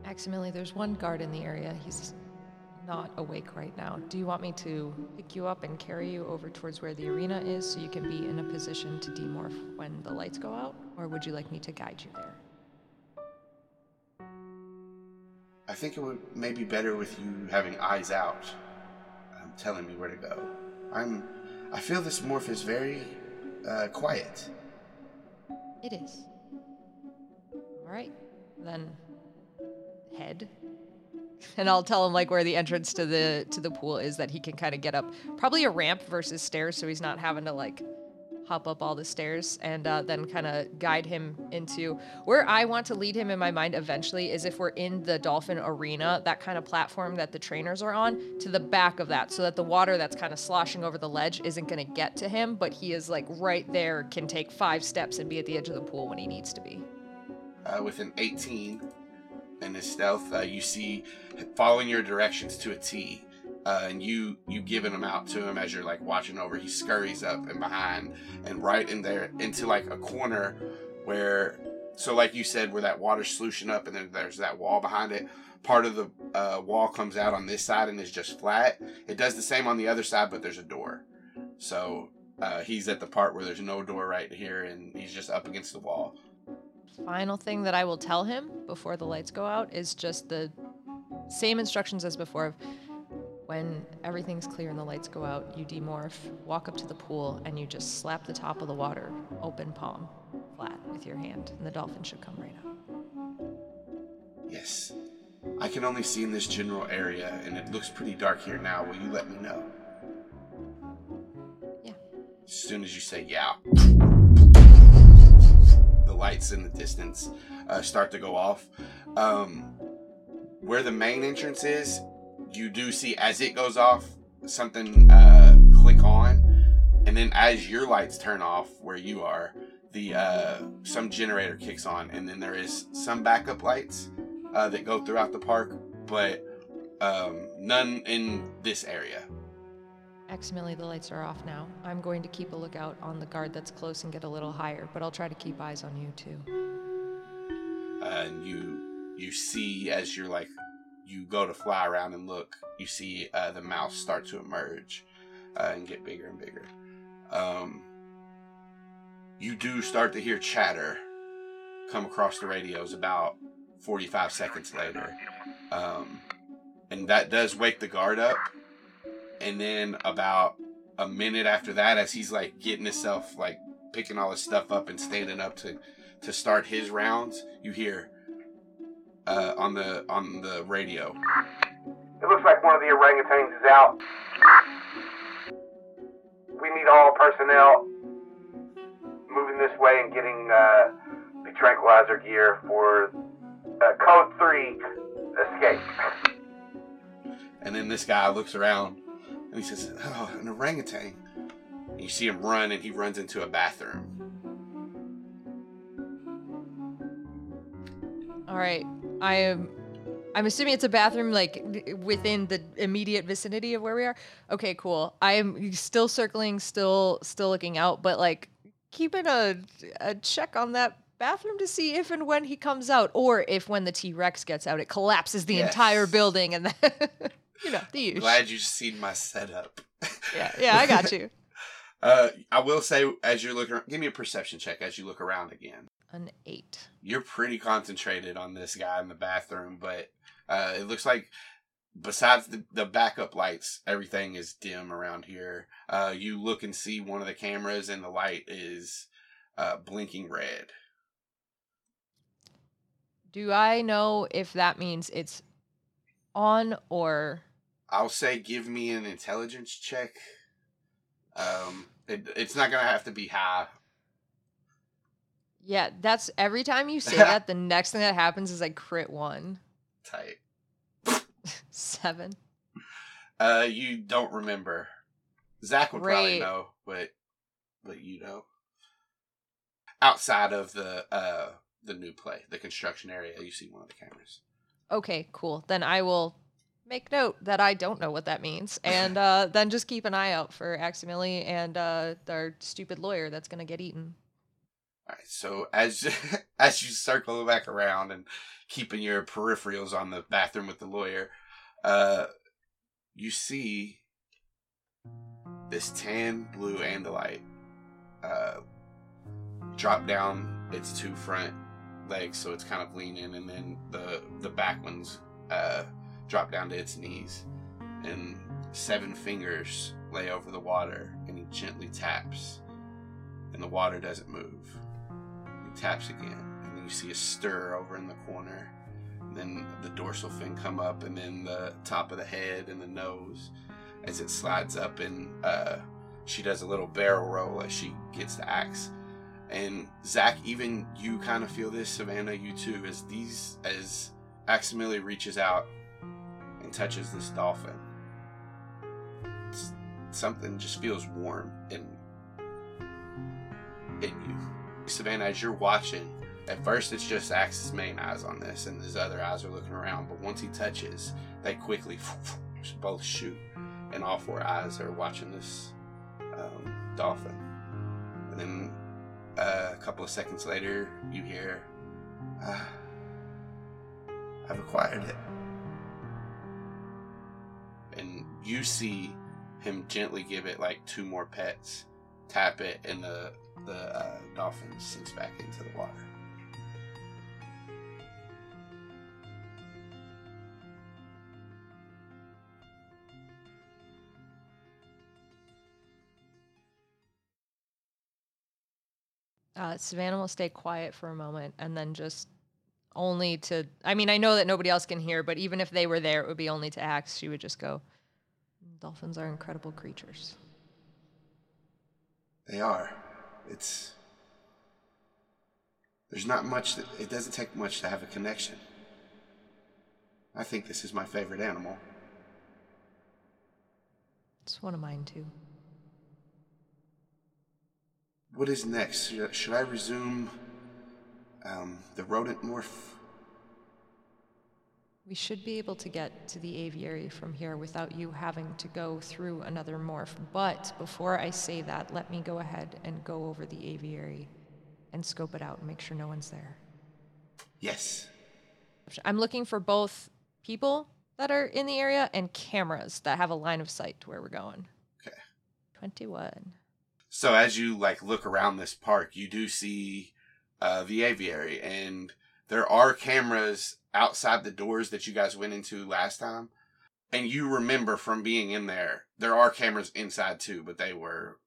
Aximili, there's one guard in the area. He's not awake right now. Do you want me to pick you up and carry you over towards where the arena is so you can be in a position to demorph when the lights go out? Or would you like me to guide you there? I think it would maybe better with you having eyes out, um, telling me where to go. I'm. I feel this morph is very uh, quiet. It is. All right, then head. And I'll tell him like where the entrance to the to the pool is that he can kind of get up. Probably a ramp versus stairs, so he's not having to like hop up all the stairs and uh, then kind of guide him into where I want to lead him in my mind eventually is if we're in the dolphin arena, that kind of platform that the trainers are on, to the back of that so that the water that's kind of sloshing over the ledge isn't going to get to him, but he is like right there, can take five steps and be at the edge of the pool when he needs to be. Uh, with an 18 in his stealth, uh, you see following your directions to a T. Uh, and you you giving them out to him as you're like watching over. He scurries up and behind and right in there into like a corner where, so like you said, where that water's slushing up and then there's that wall behind it. Part of the uh, wall comes out on this side and is just flat. It does the same on the other side, but there's a door. So uh, he's at the part where there's no door right here and he's just up against the wall. Final thing that I will tell him before the lights go out is just the same instructions as before when everything's clear and the lights go out, you demorph, walk up to the pool, and you just slap the top of the water, open palm, flat with your hand, and the dolphin should come right up. Yes. I can only see in this general area, and it looks pretty dark here now. Will you let me know? Yeah. As soon as you say yeah, lights in the distance uh, start to go off. Um, where the main entrance is, you do see as it goes off, something uh, click on, and then as your lights turn off where you are, the uh, some generator kicks on, and then there is some backup lights uh, that go throughout the park, but um, none in this area. Aximili, the lights are off now. I'm going to keep a lookout on the guard that's close and get a little higher, but I'll try to keep eyes on you too. and you you see as you're like you go to fly around and look, you see uh, the mouse start to emerge uh, and get bigger and bigger. Um, you do start to hear chatter come across the radios about 45 seconds later. Um, and that does wake the guard up. And then about a minute after that, as he's like getting himself, like picking all his stuff up and standing up to, to start his rounds, you hear uh, on the on the radio. It looks like one of the orangutans is out. We need all personnel moving this way and getting uh, the tranquilizer gear for uh, Code 3 escape. And then this guy looks around and he says, "Oh, an orangutan." And you see him run, and he runs into a bathroom. All right. I am. I'm assuming it's a bathroom like within the immediate vicinity of where we are. Okay, cool. I am still circling, still still looking out, but like keeping a a check on that bathroom to see if and when he comes out, or if when the T Rex gets out, it collapses the Yes. entire building, and then you know the usual. Glad you've seen my setup. Yeah, yeah, I got you. Uh, I will say, as you're looking, give me a perception check as you look around again. An eight. You're pretty concentrated on this guy in the bathroom, but Uh, it looks like besides the, the backup lights, everything is dim around here. Uh, you look and see one of the cameras, and the light is uh, blinking red. Do I know if that means it's on or I'll say give me an intelligence check. Um, it, it's not gonna have to be high. yeah, that's every time you say that, the next thing that happens is I crit one. Tight. Seven. Uh, you don't remember. Zach would probably know, but but you know. Outside of the uh the new play, the construction area, you see one of the cameras. Okay, cool. Then I will make note that I don't know what that means, and uh, then just keep an eye out for Aximili and uh, our stupid lawyer that's gonna get eaten. All right, so as as you circle back around and keeping your peripherals on the bathroom with the lawyer, uh, you see this tan blue andalite uh, drop down its two front legs, so it's kind of leaning, and then the the back ones uh, drop down to its knees, and seven fingers lay over the water, and he gently taps, and the water doesn't move. He taps again, and then you see a stir over in the corner. Then the dorsal fin come up, and then the top of the head and the nose as it slides up, and uh, she does a little barrel roll as she gets the axe. And Zach, even you kind of feel this, Savannah, you too, as these as Aximili reaches out touches this dolphin. Something just feels warm in in you. Savannah, as you're watching, at first it's just Axe's main eyes on this, and his other eyes are looking around. But once he touches, they quickly both shoot, and all four eyes are watching this um, dolphin. And then uh, a couple of seconds later, you hear, ah, "I've acquired it," you see him gently give it like two more pets, tap it, and the the uh, dolphin sinks back into the water. Uh, Savannah will stay quiet for a moment and then just only to. I mean, I know that nobody else can hear, but even if they were there, it would be only to Axe. She would just go, Dolphins are incredible creatures. They are. It's. There's not much that. It doesn't take much to have a connection. I think this is my favorite animal. It's one of mine, too. What is next? Should, I resume um, the rodent morph? We should be able to get to the aviary from here without you having to go through another morph. But before I say that, let me go ahead and go over the aviary and scope it out and make sure no one's there. Yes. I'm looking for both people that are in the area and cameras that have a line of sight to where we're going. Okay. 21. So as you like look around this park, you do see uh, the aviary, and there are cameras outside the doors that you guys went into last time. And you remember from being in there, there are cameras inside too, but they were,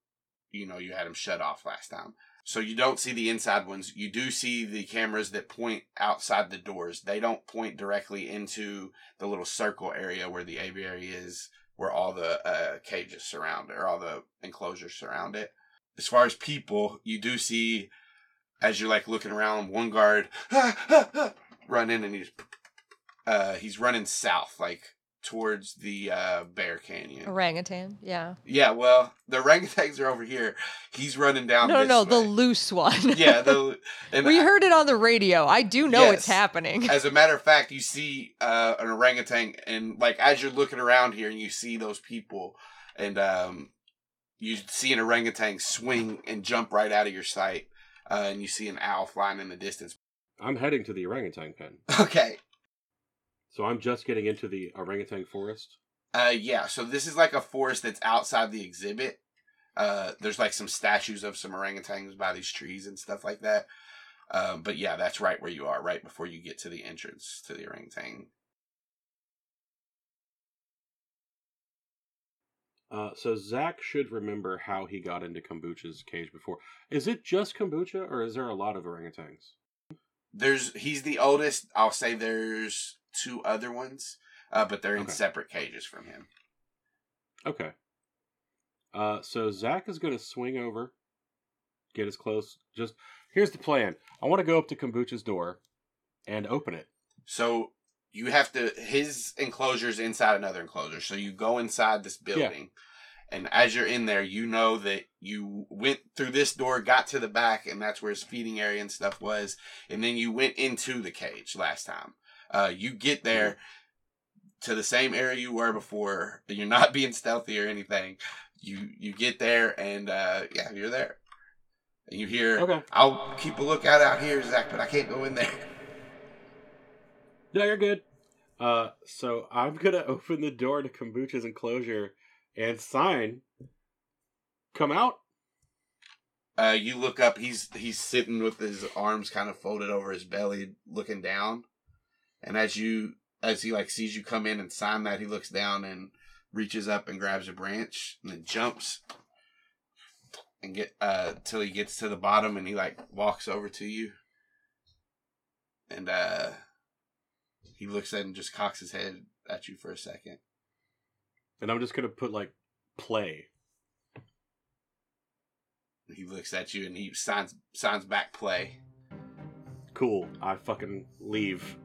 you know, you had them shut off last time. So you don't see the inside ones. You do see the cameras that point outside the doors. They don't point directly into the little circle area where the aviary is, where all the uh, cages surround it, or all the enclosures surround it. As far as people, you do see, as you're like looking around, one guard run in and he's uh, he's running south, like towards the uh, Bear Canyon. Orangutan, yeah. Yeah, well, the orangutans are over here. He's running down. No, no, no, the loose one. yeah, the and we I- heard it on the radio. I do know it's happening. As a matter of fact, you see uh, an orangutan, and like as you're looking around here, and you see those people, and um, you see an orangutan swing and jump right out of your sight, uh, and you see an owl flying in the distance. I'm heading to the orangutan pen. Okay. So I'm just getting into the orangutan forest. Uh, yeah. So this is like a forest that's outside the exhibit. Uh, there's like some statues of some orangutans by these trees and stuff like that. Uh, but yeah, that's right where you are, right before you get to the entrance to the orangutan. Uh, so Zach should remember how he got into kombucha's cage before. Is it just kombucha, or is there a lot of orangutans? There's he's the oldest. I'll say there's two other ones, uh, but they're in Okay. separate cages from him. Okay. Uh, so Zach is going to swing over, get as close. Just here's the plan. I want to go up to Kombucha's door and open it. So you have to his enclosure's inside another enclosure. So you go inside this building, and as you're in there, you know that you went through this door, got to the back, and that's where his feeding area and stuff was. And then you went into the cage last time. Uh, you get there to the same area you were before. You're not being stealthy or anything. You you get there, and uh, yeah, you're there. And you hear, Okay. "I'll keep a lookout out here, Zach, but I can't go in there." No, you're good. Uh, so I'm gonna open the door to Kombucha's enclosure and sign. Come out. Uh, you look up. He's he's sitting with his arms kind of folded over his belly, looking down. And as you as he like sees you come in and sign that, he looks down and reaches up and grabs a branch and then jumps and get uh till he gets to the bottom and he like walks over to you. And uh he looks at and just cocks his head at you for a second. And I'm just gonna put like play. He looks at you and he signs signs back play. Cool. I fucking leave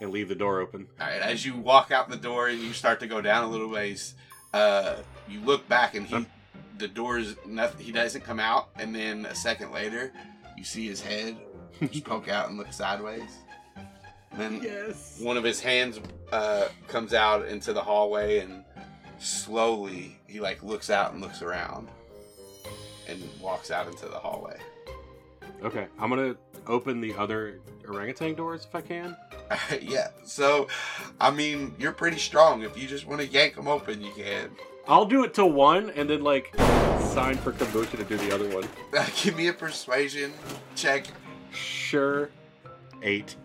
and leave the door open. All right, as you walk out the door and you start to go down a little ways, uh, you look back and he, Huh? the door's nothing. He doesn't come out, and then a second later, you see his head just poke out and look sideways. And then Yes. one of his hands uh, comes out into the hallway, and slowly he like looks out and looks around, and walks out into the hallway. Okay. I'm gonna open the other orangutan doors if I can. yeah. So, I mean, you're pretty strong. If you just want to yank them open, you can. I'll do it to one and then like sign for Kombucha to do the other one. Give me a persuasion check. Sure. Eight.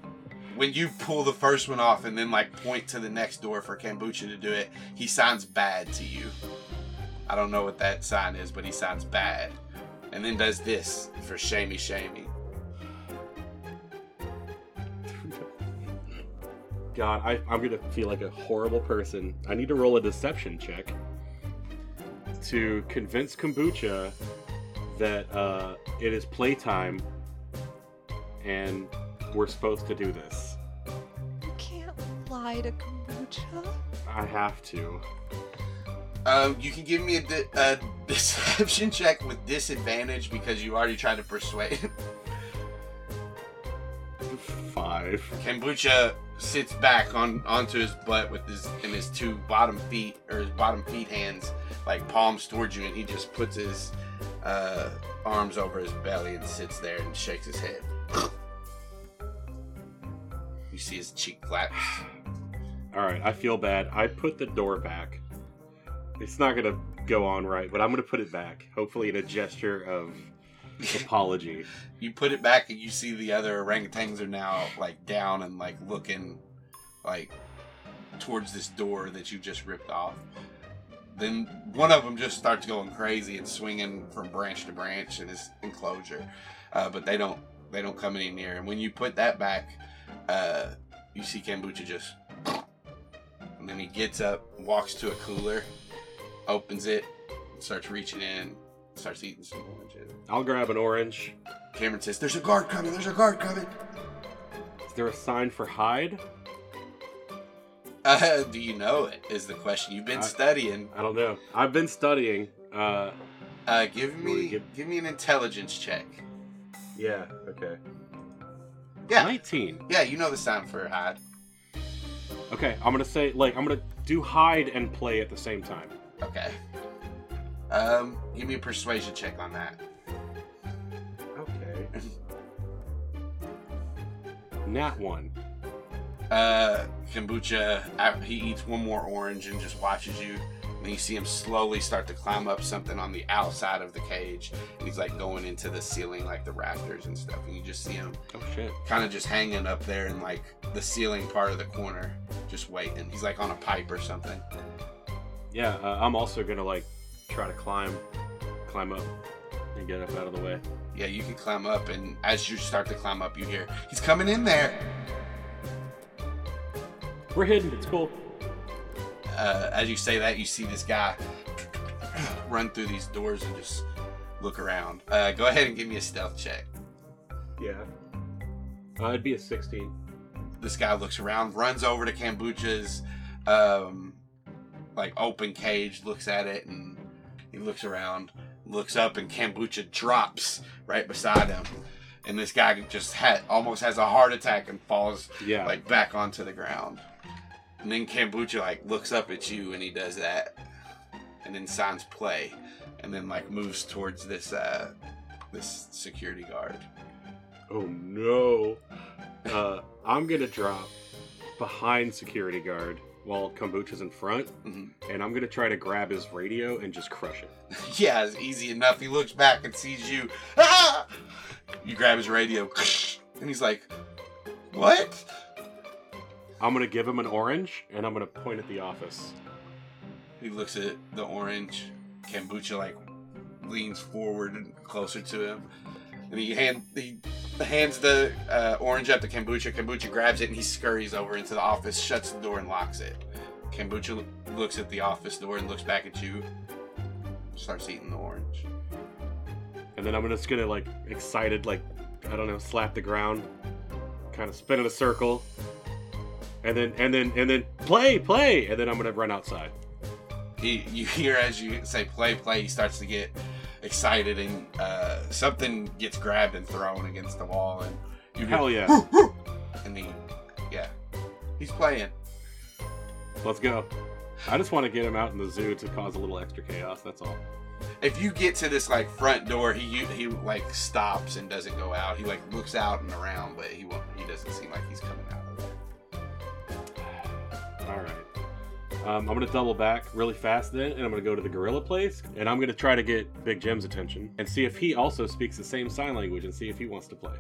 When you pull the first one off and then like point to the next door for Kombucha to do it, he sounds bad to you. I don't know what that sign is, but he sounds bad. And then does this for shamey shamey. God, I, I'm gonna feel like a horrible person. I need to roll a deception check to convince Kombucha that uh, it is playtime and we're supposed to do this. You can't lie to kombucha. I have to. Um, you can give me a, di- a deception check with disadvantage because you already tried to persuade. Five. Kombucha sits back on onto his butt with his and his two bottom feet or his bottom feet hands like palms towards you, and he just puts his uh, arms over his belly and sits there and shakes his head. You see his cheek flaps. All right, I feel bad. I put the door back. It's not gonna go on right, but I'm gonna put it back. Hopefully, in a gesture of apology. You put it back, and you see the other orangutans are now like down and like looking like towards this door that you just ripped off. Then one of them just starts going crazy and swinging from branch to branch in his enclosure, uh, but they don't they don't come any near. And when you put that back, uh, you see Kombucha just, and then he gets up, walks to a cooler, opens it, starts reaching in, starts eating some oranges. I'll grab an orange. Cameron says, "There's a guard coming. There's a guard coming." Is there a sign for hide? Uh, do you know it? Is the question. You've been I- studying. I don't know. I've been studying. Uh, Uh, give me give- give me an intelligence check. yeah. Okay. Yeah, 19. yeah, you know the sound for hide. Okay, I'm gonna say like I'm gonna do hide and play at the same time. Okay. Um, give me a persuasion check on that. Okay. Nat one. Uh, kombucha. He eats one more orange and just watches you. And you see him slowly start to climb up something on the outside of the cage. And he's like going into the ceiling, like the rafters and stuff. And you just see him Oh kind of just hanging up there in like the ceiling part of the corner, just waiting. He's like on a pipe or something. Yeah, uh, I'm also gonna like try to climb, climb up, and get up out of the way. Yeah, you can climb up, and as you start to climb up, you hear he's coming in there. We're hidden. It's cool. Uh, as you say that, you see this guy run through these doors and just look around. Uh, go ahead and give me a stealth check. Yeah. Uh, it'd be a 16. This guy looks around, runs over to Kombucha's um, like open cage, looks at it, and he looks around, looks up, and Kombucha drops right beside him. And this guy just had almost has a heart attack and falls Yeah. like back onto the ground. And then Kombucha like looks up at you and he does that. And then signs play. And then like moves towards this uh this security guard. oh no. Uh, I'm gonna drop behind security guard while Kombucha's in front, Mhm. and I'm gonna try to grab his radio and just crush it. yeah, it's easy enough. He looks back and sees you. Ah! You grab his radio and he's like, What? I'm gonna give him an orange, and I'm gonna point at the office. He looks at the orange. Kombucha like leans forward and closer to him, and he hand he hands the uh, orange up to Kombucha. Kombucha grabs it and he scurries over into the office, shuts the door, and locks it. Kombucha looks at the office door and looks back at you. Starts eating the orange. And then I'm just gonna like excited, like I don't know, slap the ground, kind of spin in a circle, and then and then and then play, play, and then I'm gonna run outside. He, you hear as you say play, play. He starts to get excited, and uh, something gets grabbed and thrown against the wall, and you Hell yeah, and he, yeah, he's playing. let's go. I just want to get him out in the zoo to cause a little extra chaos. That's all. if you get to this like front door, he he like stops and doesn't go out. He like looks out and around, but he won't. He doesn't seem like he's coming out of there. Um, I'm gonna double back really fast then, and I'm gonna go to the gorilla place, and I'm gonna try to get Big Jim's attention and see if he also speaks the same sign language and see if he wants to play.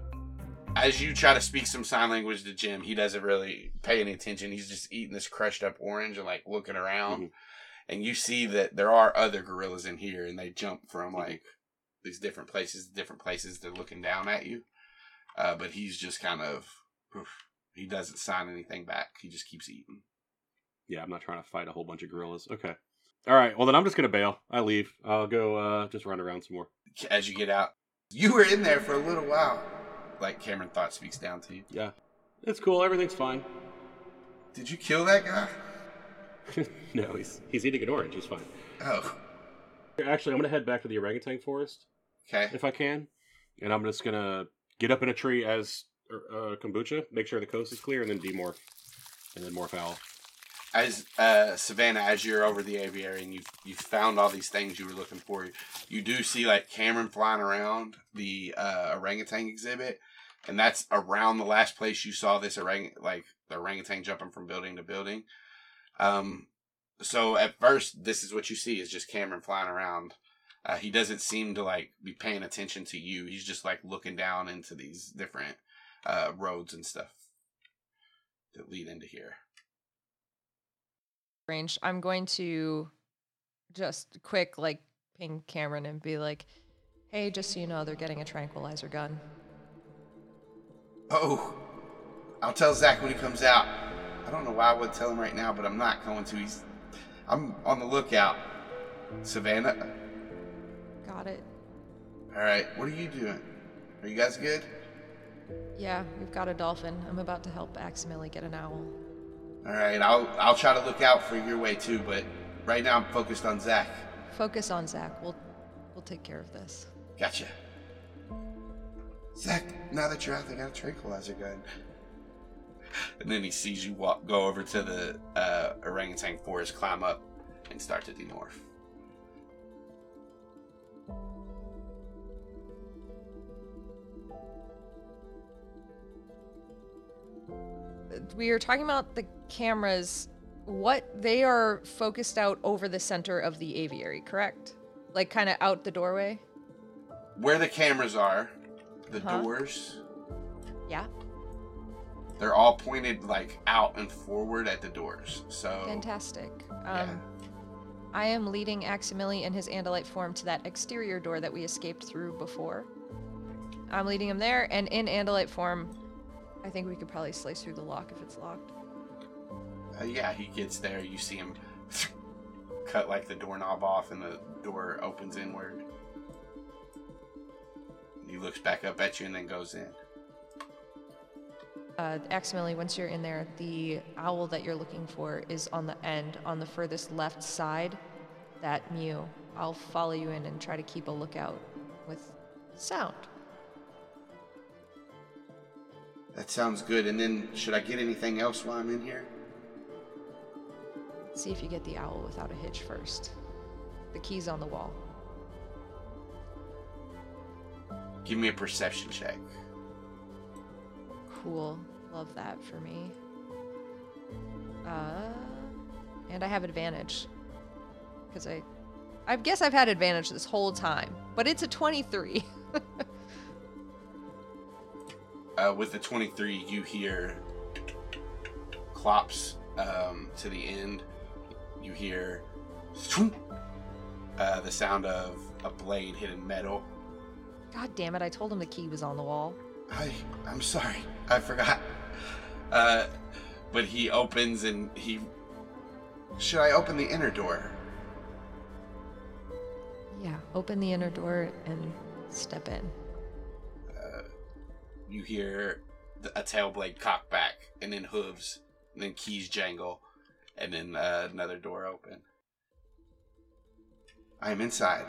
As you try to speak some sign language to Jim, he doesn't really pay any attention. He's just eating this crushed up orange and like looking around. Mhm. And you see that there are other gorillas in here, and they jump from like these different places, to different places. They're looking down at you, uh, but he's just kind of. oof, he doesn't sign anything back. He just keeps eating. Yeah, I'm not trying to fight a whole bunch of gorillas. Okay. All right. Well, then I'm just gonna bail. I leave. I'll go uh, just run around some more. as you get out. You were in there for a little while. Like Cameron Thought speaks down to you. Yeah, it's cool. Everything's fine. Did you kill that guy? no, he's he's eating an orange. He's fine. Oh, Actually, I'm gonna head back to the orangutan forest okay. if I can, and I'm just gonna get up in a tree as uh, kombucha, make sure the coast is clear, and then demorph, and then morph owl. As uh, Savannah, as you're over the aviary and you you found all these things you were looking for, you do see like Cameron flying around the uh, orangutan exhibit, and that's around the last place you saw this orang like the orangutan jumping from building to building. Um, so at first, this is what you see is just Cameron flying around. Uh, he doesn't seem to like be paying attention to you. He's just like looking down into these different uh, roads and stuff that lead into here. Range, I'm going to just quick like ping Cameron and be like, "Hey, just so you know, they're getting a tranquilizer gun." Oh, I'll tell Zach when he comes out. I don't know why I would tell him right now, but I'm not going to. He's, I'm on the lookout. Savannah. Got it. All right, what are you doing? Are you guys good? Yeah, we've got a dolphin. I'm about to help Aximili get an owl. All right, I'll I'll try to look out for your way too, but right now I'm focused on Zach. Focus on Zach. We'll we'll take care of this. Gotcha. Zach, now that you're out there, got a tranquilizer gun. And then he sees you walk, go over to the uh, orangutan forest, climb up, and start to demorph. We are talking about the cameras. What they are focused out over the center of the aviary, correct? Like kind of out the doorway. Where the cameras are, the Uh-huh. doors, Yeah. they're all pointed like out and forward at the doors. So Fantastic. yeah. Um, I am leading Aximili in his Andalite form to that exterior door that we escaped through before. I'm leading him there, and in Andalite form, I think we could probably slice through the lock if it's locked. Uh, yeah, he gets there. You see him cut like the doorknob off, and the door opens inward. He looks back up at you and then goes in. Uh, Aximili, once you're in there, the owl that you're looking for is on the end, on the furthest left side. That mew. I'll follow you in and try to keep a lookout with sound. That sounds good. And then, should I get anything else while I'm in here? See if you get the owl without a hitch first. The key's on the wall. Give me a perception check. Cool. Love that for me. Uh, and I have advantage. Because I. I guess I've had advantage this whole time. But it's a 23. Uh, with the 23, you hear clops um, to the end. You hear uh, the sound of a blade hitting metal. God damn it, I told him the key was on the wall. I, I'm sorry. I forgot. Uh, but he opens and he. Should I open the inner door? Yeah, open the inner door and step in. You hear the, a tail blade cock back, and then hooves, and then keys jangle, and then uh, another door open. I am inside.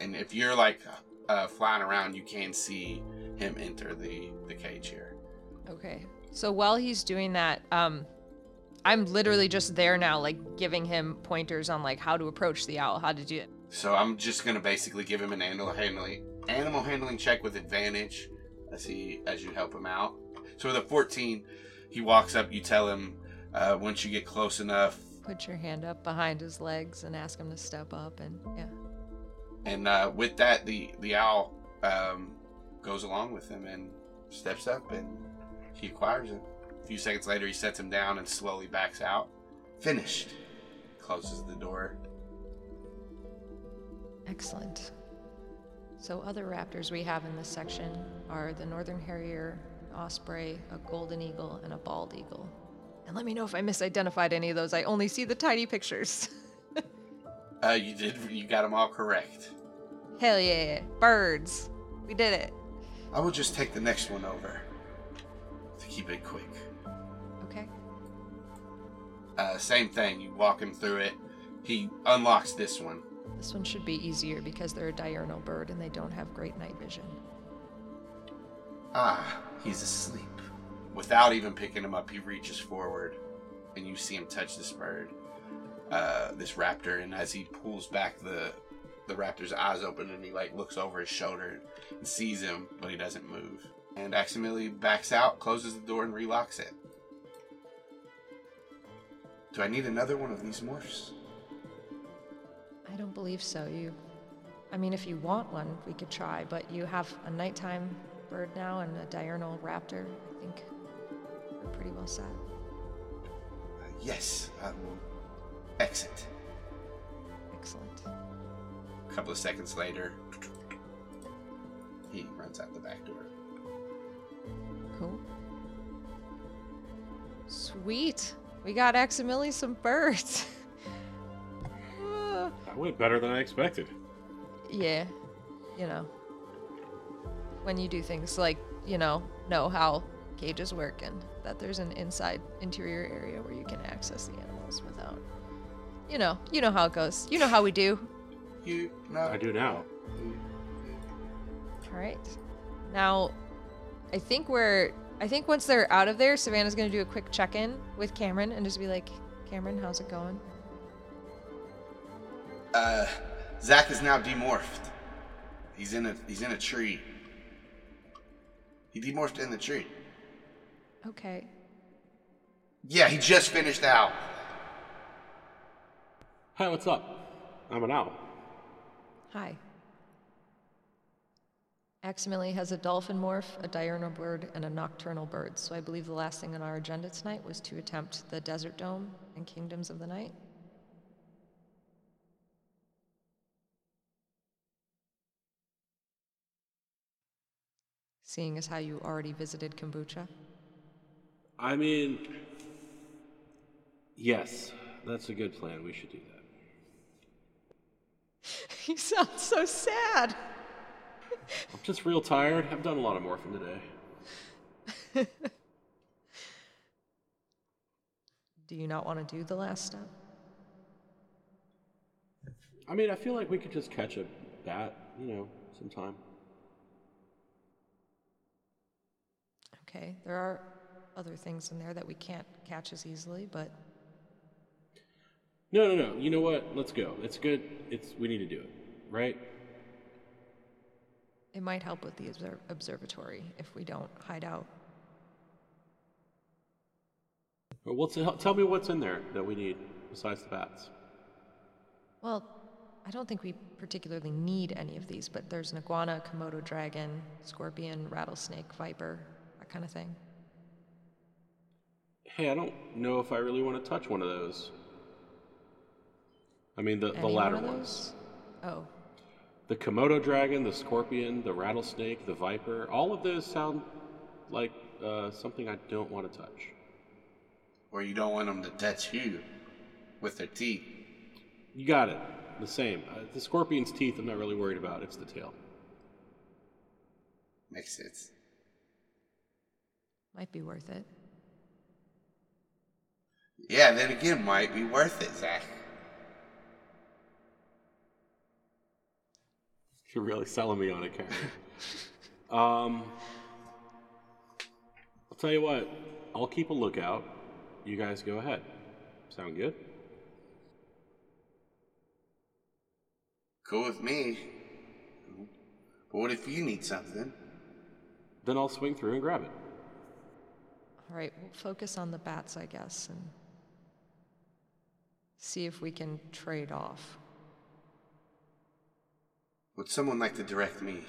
And if you're like uh, flying around, you can see him enter the, the cage here. Okay. So while he's doing that, um, I'm literally just there now, like giving him pointers on like how to approach the owl, how to do it. So I'm just gonna basically give him an animal handling animal handling check with advantage as he as you help him out. So with a 14, he walks up. You tell him uh, once you get close enough, Put your hand up behind his legs and ask him to step up, and yeah. and uh, with that, the the owl um, goes along with him and steps up, and he acquires him. A few seconds later, he sets him down and slowly backs out. Finished. Closes the door. Excellent. So other raptors we have in this section are the northern harrier, osprey, a golden eagle, and a bald eagle. And let me know if I misidentified any of those. I only see the tiny pictures. Uh, you did. You got them all correct. Hell yeah, birds. We did it. I will just take the next one over to keep it quick. Okay. Uh, same thing. You walk him through it. He unlocks this one. This one should be easier because they're a diurnal bird and they don't have great night vision. Ah, he's asleep. Without even picking him up, he reaches forward, and you see him touch this bird, uh, this raptor. And as he pulls back, the the raptor's eyes open, and he like looks over his shoulder and sees him, but he doesn't move. And Aximili backs out, closes the door, and relocks it. Do I need another one of these morphs? I don't believe so. You, I mean, if you want one, we could try, but you have a nighttime bird now and a diurnal raptor. I think we're pretty well set. Uh, yes, I will exit. Excellent. A couple of seconds later, he runs out the back door. Cool. Sweet. We got Aximili some birds. Uh, That went better than I expected. yeah, you know. When you do things like, you know, know how cages work and that there's an inside interior area where you can access the animals without you know, you know how it goes. You know how we do. You no. I do now. All right. Now, I think we're. I think once they're out of there, Savannah's gonna do a quick check-in with Cameron and just be like, "Cameron, how's it going?" Uh, Zach is now demorphed. He's in a he's in a tree. He demorphed in the tree. Okay. Yeah, he just finished out. Hi, what's up? I'm an owl. Hi. Aximili has a dolphin morph, a diurnal bird, and a nocturnal bird, so I believe the last thing on our agenda tonight was to attempt the Desert Dome and Kingdoms of the Night. Seeing as how you already visited Kombucha. I mean, yes, that's a good plan. We should do that. you sound so sad. I'm just real tired. I've done a lot of morphine today. Do you not want to do the last step? I mean, I feel like we could just catch a bat, you know, sometime. Okay, there are other things in there that we can't catch as easily, but No, no, no. You know what? Let's go. It's good. It's we need to do it, right? it might help with the obser- observatory if we don't hide out. Well, what's tell me what's in there that we need besides the bats? Well, I don't think we particularly need any of these, but there's an iguana, Komodo dragon, scorpion, rattlesnake, viper, that kind of thing. Hey, I don't know if I really want to touch one of those. I mean, the, the latter one of ones. those? Oh, The Komodo dragon, the scorpion, the rattlesnake, the viper, all of those sound like uh, something I don't want to touch. Or you don't want them to touch you with their teeth. You got it. The same. Uh, the scorpion's teeth, I'm not really worried about. It's the tail. Makes sense. might be worth it. Yeah, then again, might be worth it, Zach. You're really selling me on it, Karen. um, I'll tell you what. I'll keep a lookout. You guys go ahead. Sound good? Cool with me. But what if you need something? Then I'll swing through and grab it. All right, we'll focus on the bats, I guess, and see if we can trade off. Would someone like to direct me?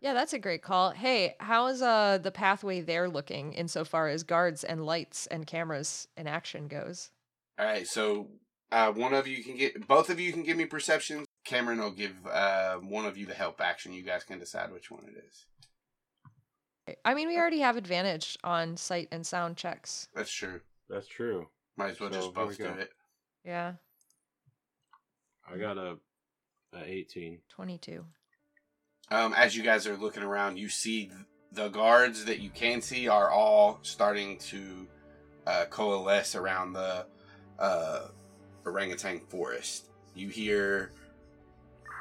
Yeah, that's a great call. Hey, how is uh the pathway there looking insofar as guards and lights and cameras and action goes? All right, so uh, one of you can get, both of you can give me perceptions. Cameron will give uh, one of you the help action. You guys can decide which one it is. I mean, we already have advantage on sight and sound checks. That's true. That's true. Might as well So, just here we both do it. Yeah, I got a, a 18. 22. Um, as you guys are looking around, you see the guards that you can see are all starting to uh, coalesce around the uh, orangutan forest. You hear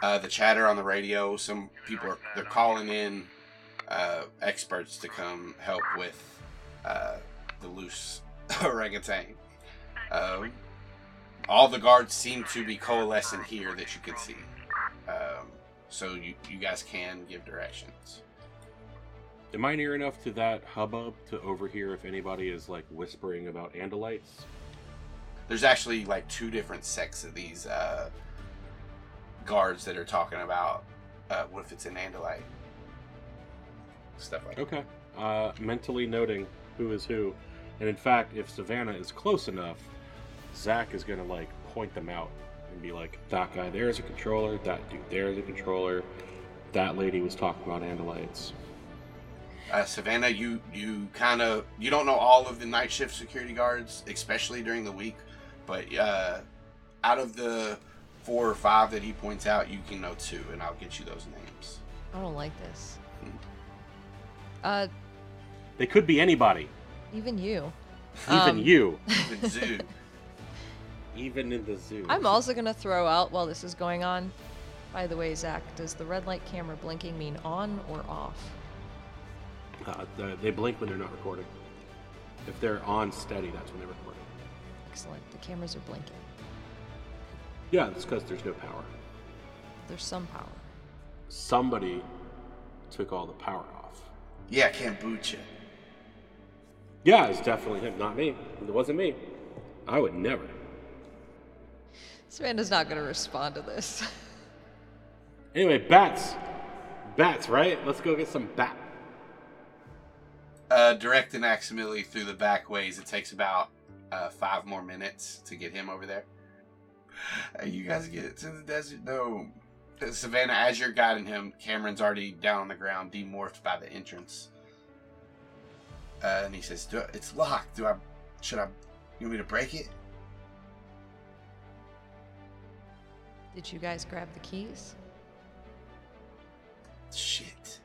uh, the chatter on the radio. Some people are they're calling in uh, experts to come help with uh, the loose orangutan. Um, all the guards seem to be coalescing here that you can see. Um, so you, you guys can give directions. Am I near enough to that hubbub to overhear if anybody is like whispering about Andalites? There's actually like two different sects of these uh, guards that are talking about uh, what if it's an Andalite stuff like that. Okay. Uh, mentally noting who is who. And in fact, if Savannah is close enough, Zach is going to like point them out and be like, that guy there is a controller, that dude there is a controller, that lady was talking about Andalites. Uh, Savannah, you you kind of you don't know all of the night shift security guards, especially during the week, but uh, out of the four or five that he points out, you can know two, and I'll get you those names. I don't like this. Uh, They could be anybody, even you. even Um, you, Even Zoo. even in the zoo. I'm also gonna throw out while this is going on. By the way, Zach, does the red light camera blinking mean on or off? Uh, the- they blink when they're not recording. If they're on steady, that's when they're recording. Excellent. The cameras are blinking. Yeah, it's because there's no power. There's some power. Somebody took all the power off. yeah, kombucha. Yeah, it's definitely him, not me. It wasn't me. I would never. Savannah's not gonna respond to this. Anyway, bats. Bats, right? Let's go get some bat. Uh, directing Aximili through the back ways, it takes about uh, five more minutes to get him over there. Uh, you guys get to the desert dome. Savannah, as you're guiding him, Cameron's already down on the ground, demorphed by the entrance. Uh, and he says, Do, "It's locked. Do I? Should I? You want me to break it?" Did you guys grab the keys? Shit.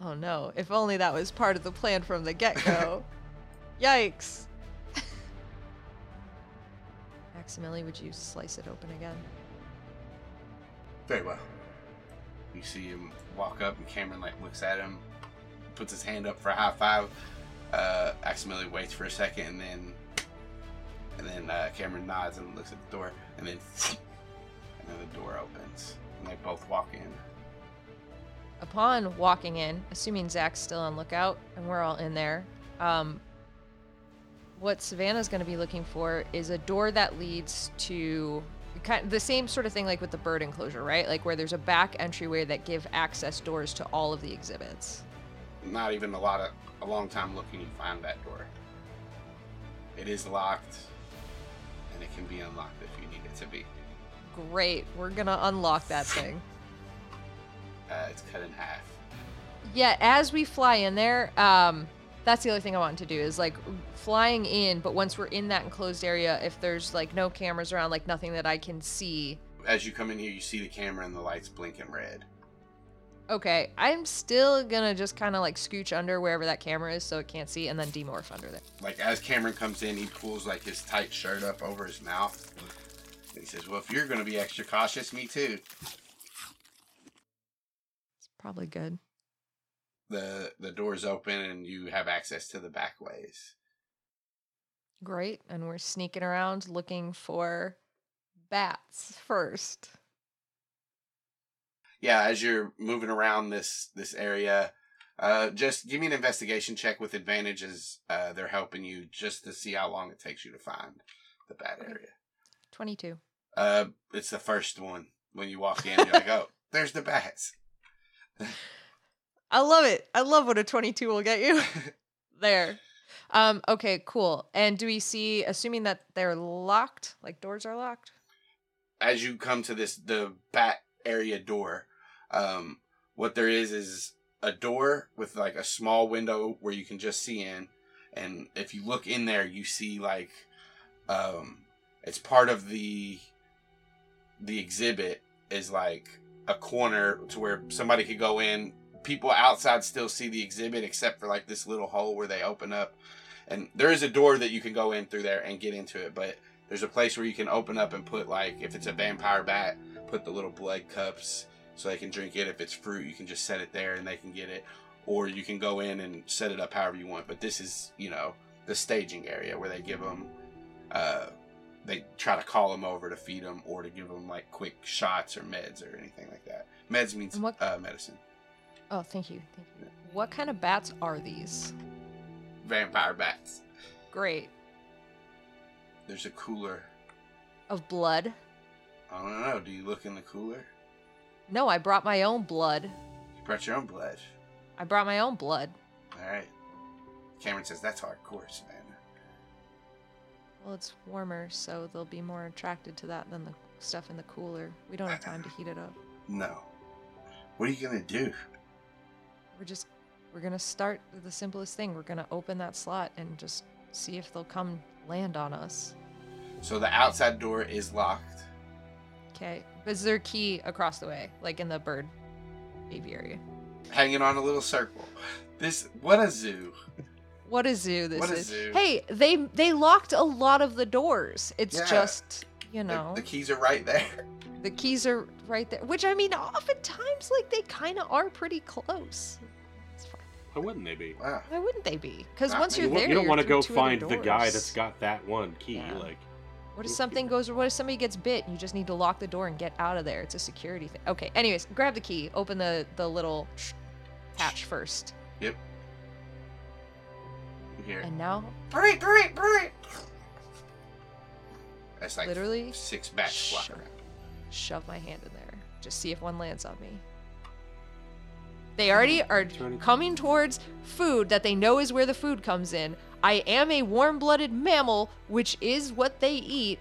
Oh no, if only that was part of the plan from the get go. Yikes. Maximilian, would you slice it open again? Very well. You see him walk up, and Cameron like looks at him, puts his hand up for a high five. Uh, Aximili waits for a second, and then, and then uh, Cameron nods and looks at the door, and then, and then the door opens, and they both walk in. Upon walking in, assuming Zach's still on lookout and we're all in there, um, what Savannah's going to be looking for is a door that leads to kind of the same sort of thing like with the bird enclosure, right? Like where there's a back entryway that give access doors to all of the exhibits. Not even a lot of a long time looking, you find that door. It is locked, and it can be unlocked if you need it to be. Great, we're gonna unlock that thing. Uh, it's cut in half. Yeah, as we fly in there, um, that's the other thing I wanted to do is like flying in, but once we're in that enclosed area, if there's like no cameras around, like nothing that I can see. As you come in here, you see the camera and the lights blinking red. Okay, I'm still gonna just kind of like scooch under wherever that camera is so it can't see, and then demorph under there. Like as Cameron comes in, he pulls like his tight shirt up over his mouth. And he says, "Well, if you're to be extra cautious, me too." It's probably good. The the doors open and you have access to the back ways. Great, and we're sneaking around looking for bats first. Yeah, as you're moving around this this area, uh, just give me an investigation check with advantages. Uh, they're helping you just to see how long it takes you to find the bat area. Twenty-two. Uh, it's the first one when you walk in. You're like, oh, there's the bats. I love it. I love what a 22 will get you. there. Um, okay, cool. And do we see, assuming that they're locked, like doors are locked? as you come to this the bat area door, um, what there is is a door with like a small window where you can just see in, and if you look in there, you see like, um, it's part of the the exhibit is like a corner to where somebody could go in. People outside still see the exhibit except for like this little hole where they open up. And there is a door that you can go in through there and get into it, but there's a place where you can open up and put like if it's a vampire bat, put the little blood cups so they can drink it. If it's fruit, you can just set it there and they can get it. Or you can go in and set it up however you want. But this is, you know, the staging area where they give them, uh, they try to call them over to feed them or to give them like quick shots or meds or anything like that. Meds means what- uh, medicine. Oh, thank you. Thank you. What kind of bats are these? Vampire bats. Great. There's a cooler. Of blood? I don't know. Do you look in the cooler? No, I brought my own blood. You brought your own blood. I brought my own blood. All right. Cameron says that's hardcore, Savannah. Well, it's warmer, so they'll be more attracted to that than the stuff in the cooler. We don't have time to heat it up. No. What are you gonna do? We're just we're gonna start the simplest thing. We're gonna open that slot and just see if they'll come land on us. So the outside door is locked. Okay. Is there a key across the way, like in the bird aviary? hanging on a little circle. This what a zoo. What a zoo this What a is. zoo. Hey, they they locked a lot of the doors. It's Yeah. just you The- know the, keys are right there. the keys are right there. Which I mean, oftentimes like they kind of are pretty close. It's fine. Why wouldn't they be? Wow. Why wouldn't they be? Because Not once me. you're You, wa- there, you don't want to go find the guy that's got that one key. Yeah. Like, What if something goes? What if somebody gets bit? and You just need to lock the door and get out of there. It's a security thing. Okay. Anyways, grab the key. Open the the little hatch first. Yep. You hear it. And now, Hurry, hurry, hurry. That's like Literally six bats shove, flying around. shove my hand in there. Just see if one lands on me. They already are coming towards food that they know is where the food comes in. I am a warm blooded mammal, which is what they eat.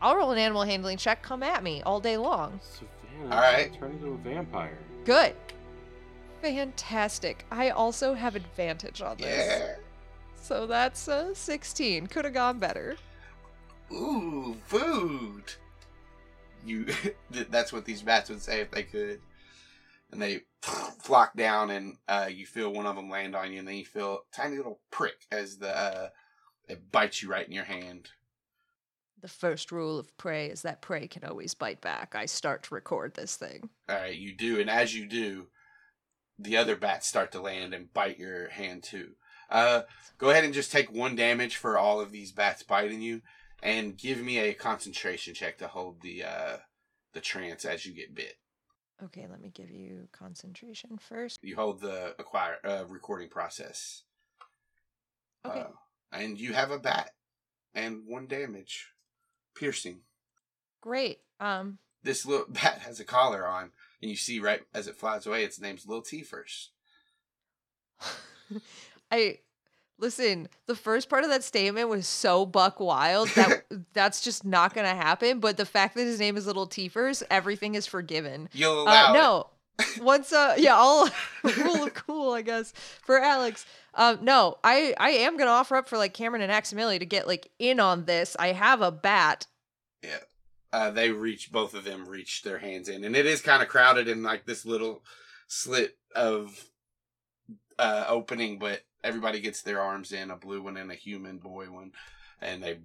I'll roll an animal handling check. Come at me all day long. Savannah, All right. turn into a vampire. Good. Fantastic. I also have advantage on this. Yeah. So that's uh, 16. Could have gone better. Ooh, food. You. that's what these bats would say if they could. And they flock down, and uh, you feel one of them land on you, and then you feel a tiny little prick as the uh, it bites you right in your hand. The first rule of prey is that prey can always bite back. I start to record this thing. All right, you do, and as you do, the other bats start to land and bite your hand too. Uh, go ahead and just take one damage for all of these bats biting you, and give me a concentration check to hold the uh, the trance as you get bit. Okay, let me give you concentration first. You hold the acquire uh, recording process. Okay. Uh, and you have a bat and one damage, piercing. Great. Um, This little bat has a collar on, and you see right as it flies away, its name's Lil T first. I listen. The first part of that statement was so buck wild that that's just not gonna happen. But the fact that his name is Little Teefers, everything is forgiven. You'll Uh, no. Once uh yeah, I'll rule of cool, I guess, for Alex. Um no, I I am gonna offer up for like Cameron and Aximili to get like in on this. I have a bat. Yeah. Uh, they reach, both of them reach their hands in. And it is kind of crowded in like this little slit of uh, opening, but everybody gets their arms in a blue one and a human boy one. And they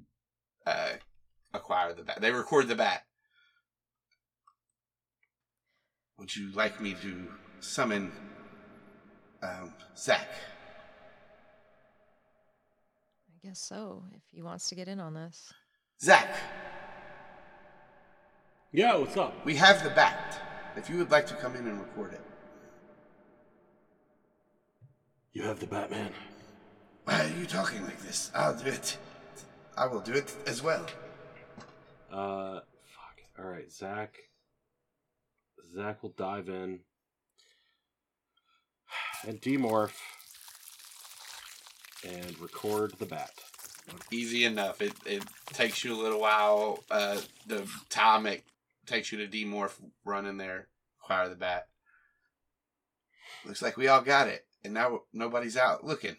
uh, acquire the bat. They record the bat. Would you like me to summon um, Zach? I guess so, if he wants to get in on this. Zach, Yeah, what's up? we have the bat. If you would like to come in and record it. You have the Batman. Why are you talking like this? I'll do it. I will do it as well. Uh, fuck. All right, Zach. Zach will dive in and demorph and record the bat. Easy enough. It it takes you a little while. Uh, the time it takes you to demorph, run in there, acquire the bat. Looks like we all got it, and now nobody's out looking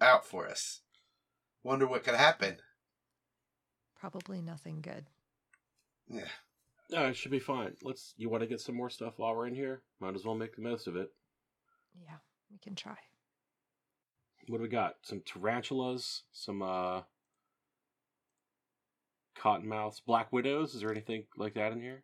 out for us. Wonder what could happen. Probably nothing good. Yeah. No, it should be fine. Let's. You want to get some more stuff while we're in here? Might as well make the most of it. Yeah, we can try. What do we got? Some tarantulas, some uh cottonmouths, black widows. Is there anything like that in here?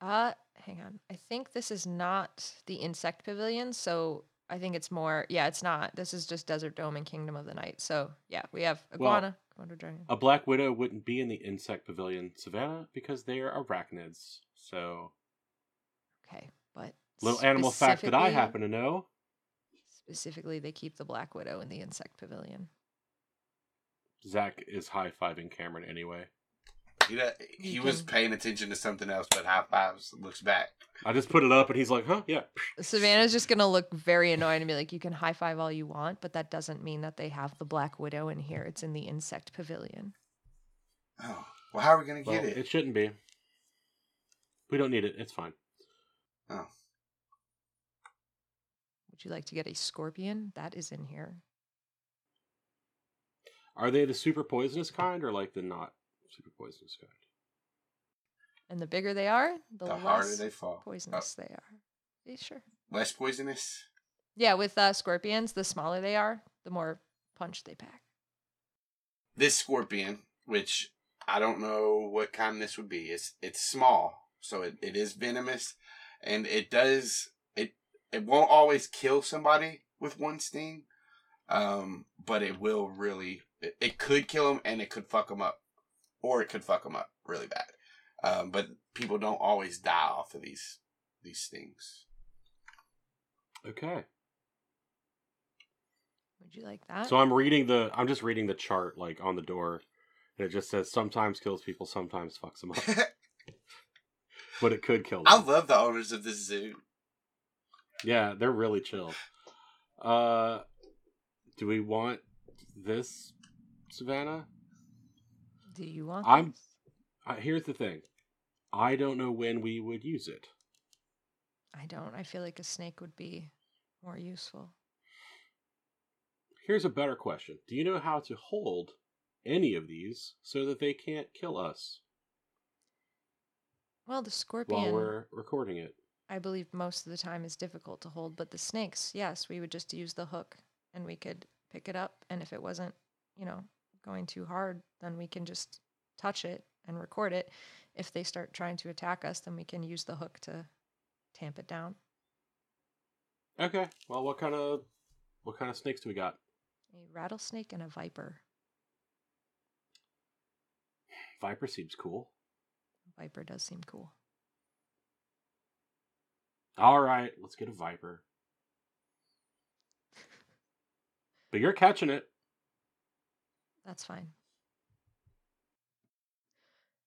Uh, hang on. I think this is not the insect pavilion, so I think it's more. Yeah, it's not. This is just Desert Dome and Kingdom of the Night. So yeah, we have Well, iguana, komodo dragon. A black widow wouldn't be in the insect pavilion, Savannah, because they are arachnids. So, Okay, but little animal fact that I happen to know. Specifically, they keep the black widow in the insect pavilion. Zach is high fiving Cameron anyway. He, da- he was can- paying attention to something else, but high fives looks back. I just put it up, and he's like, "Huh, yeah." Savannah's just gonna look very annoyed and be like, "You can high five all you want, but that doesn't mean that they have the black widow in here. It's in the insect pavilion." Oh, well, how are we gonna Well, get it? it? shouldn't be. We don't need it. It's fine. Oh, Would you like to get a scorpion? That is in here. Are they the super poisonous kind or like the not super poisonous? And the bigger they are, the, the less harder they fall. poisonous they are. Yeah, sure. Oh, less poisonous. Yeah, with uh, scorpions, the smaller they are, the more punch they pack. This scorpion, which I don't know what kind this would be, it's it's small, so it, it is venomous, and it does it it won't always kill somebody with one sting, um, but it will really it, it could kill them and it could fuck them up, or it could fuck them up really bad. Um, but people don't always die off of these these stings. Okay. Would you like that? So I'm reading the. I'm just reading the chart like on the door, and it just says sometimes kills people, sometimes fucks them up, but it could kill them. I love the owners of this zoo. Yeah, they're really chill. Uh, do we want this, Savannah? Do you want? I'm-? Uh, here's the thing. I don't know when we would use it. I don't. I feel like a snake would be more useful. Here's a better question. Do you know how to hold any of these so that they can't kill us Well, the scorpion. while we're recording it? I believe most of the time is difficult to hold, but the snakes, yes, we would just use the hook and we could pick it up. And if it wasn't, you know, going too hard, then we can just touch it and record it. If they start trying to attack us, then we can use the hook to tamp it down. Okay. Well, what kind of what kind of snakes do we got? A rattlesnake and a viper. Viper seems cool. Viper does seem cool. All right, let's get a viper. But you're catching it. That's fine.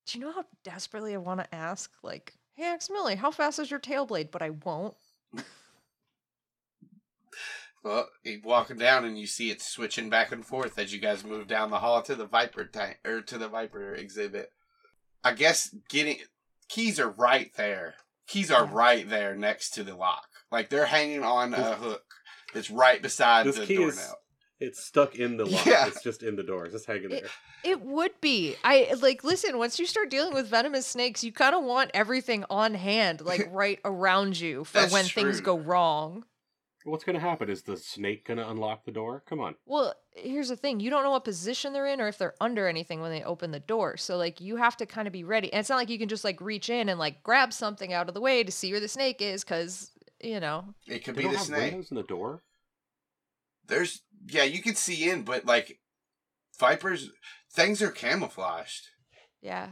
Do you know how desperately I want to ask, like, hey, Aximili, how fast is your tail blade? But I won't. Well, you walking down and you see it switching back and forth as you guys move down the hall to the Viper tank or er, to the Viper exhibit. I guess getting keys are right there. Keys are Yeah. right there next to the lock. Like they're hanging on a hook that's right beside This the key is- doorknob. It's stuck in the lock. Yeah. It's just in the door. It's just hanging there. It would be. I like listen, once you start dealing with venomous snakes, you kind of want everything on hand, like right around you for That's when things go wrong. What's gonna happen? Is the snake gonna unlock the door? Come on. Well, here's the thing. You don't know what position they're in or if they're under anything when they open the door. So like you have to kind of be ready. And it's not like you can just like reach in and like grab something out of the way to see where the snake is cuz, you know, It could They be don't the have snake. windows in the door. There's yeah, you can see in, but like vipers, things are camouflaged. yeah.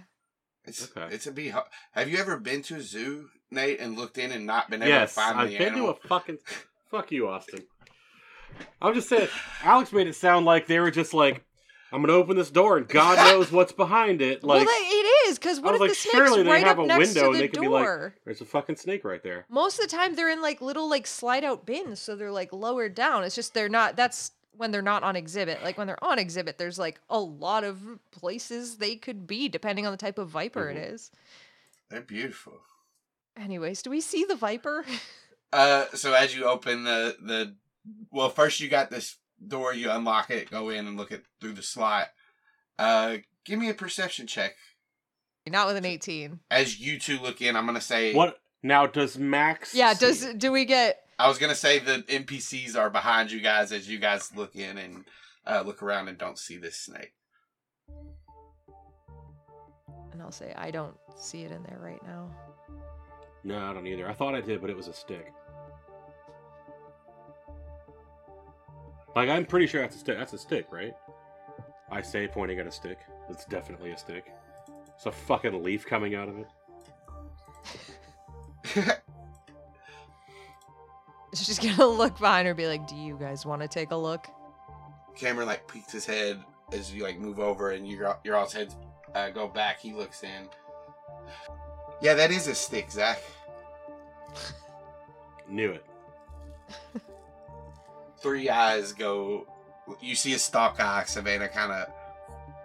It's Okay. it's a be. hu- Have you ever been to a zoo, Nate, and looked in and not been able Yes, to find I've the been animal? to a fucking. Fuck you, Austin. I'm just saying. Alex made it sound like they were just like, I'm gonna open this door and God knows what's behind it. Like, well, it is cuz what was if like, the snake's surely they right have up a next window to and the they could be like- door? there's a fucking snake right there. Most of the time they're in like little like slide out bins, so they're like lowered down. It's just they're not that's when they're not on exhibit. Like when they're on exhibit, there's like a lot of places they could be depending on the type of viper Mhm. it is. They're beautiful. Anyways, do we see the viper? Uh, so as you open the the, well, first you got this door. You unlock it, go in and look at through the slot. Uh, give me a perception check. not with an 18. As you two look in, I'm gonna say What now? Does Max? Yeah, see does do we get I was gonna say the NPCs are behind you guys as you guys look in and uh, look around and don't see this snake. and I'll say I don't see it in there right now. No, I don't either. I thought I did, but it was a stick. Like I'm pretty sure that's a stick. That's a stick, right? I say, pointing at a stick. It's definitely a stick. It's a fucking leaf coming out of it. She's gonna look behind her and be like, Do you guys want to take a look? Cameron like peeks his head as you like move over and your your all's heads uh, go back. He looks in. Yeah, that is a stick, Zach. Knew it. Three eyes go. You see a stalk eye, Savannah, kind of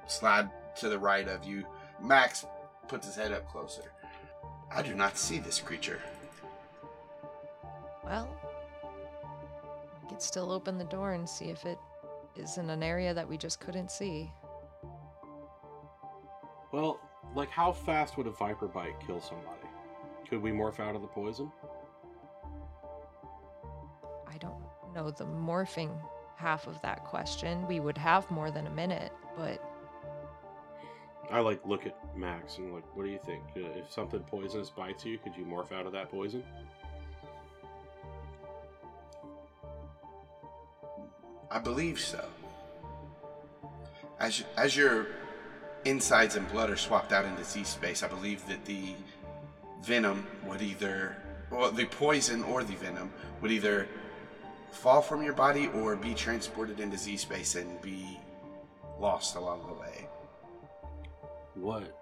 slide to the right of you. Max puts his head up closer. I do not see this creature. Well, we could still open the door and see if it is in an area that we just couldn't see. Well, like how fast would a viper bite kill somebody? Could we morph out of the poison? Know the morphing half of that question. We would have more than a minute, but I like look at Max and like, what do you think? Uh, If something poisonous bites you, could you morph out of that poison? I believe so. As as your insides and blood are swapped out into Z space, I believe that the venom would either, well, the poison or the venom would either fall from your body or be transported into Z space and be lost along the way. What?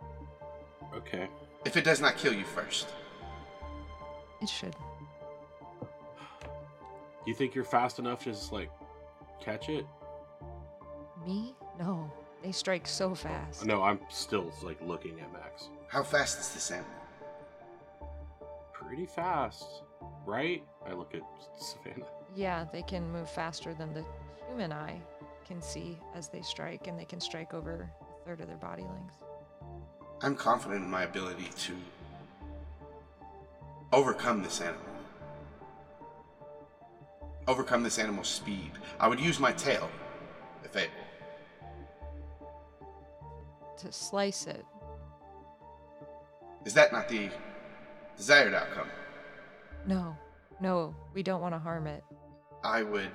Okay. If it does not kill you first. it should. You think you're fast enough to just like catch it? Me? No. They strike so fast. No, I'm still like looking at Max. How fast is this animal? Pretty fast, right? I look at Savannah. Yeah, they can move faster than the human eye can see as they strike, and they can strike over a third of their body length. I'm confident in my ability to overcome this animal. Overcome this animal's speed. I would use my tail, if able. To slice it. Is that not the desired outcome? No, no, we don't want to harm it. I would.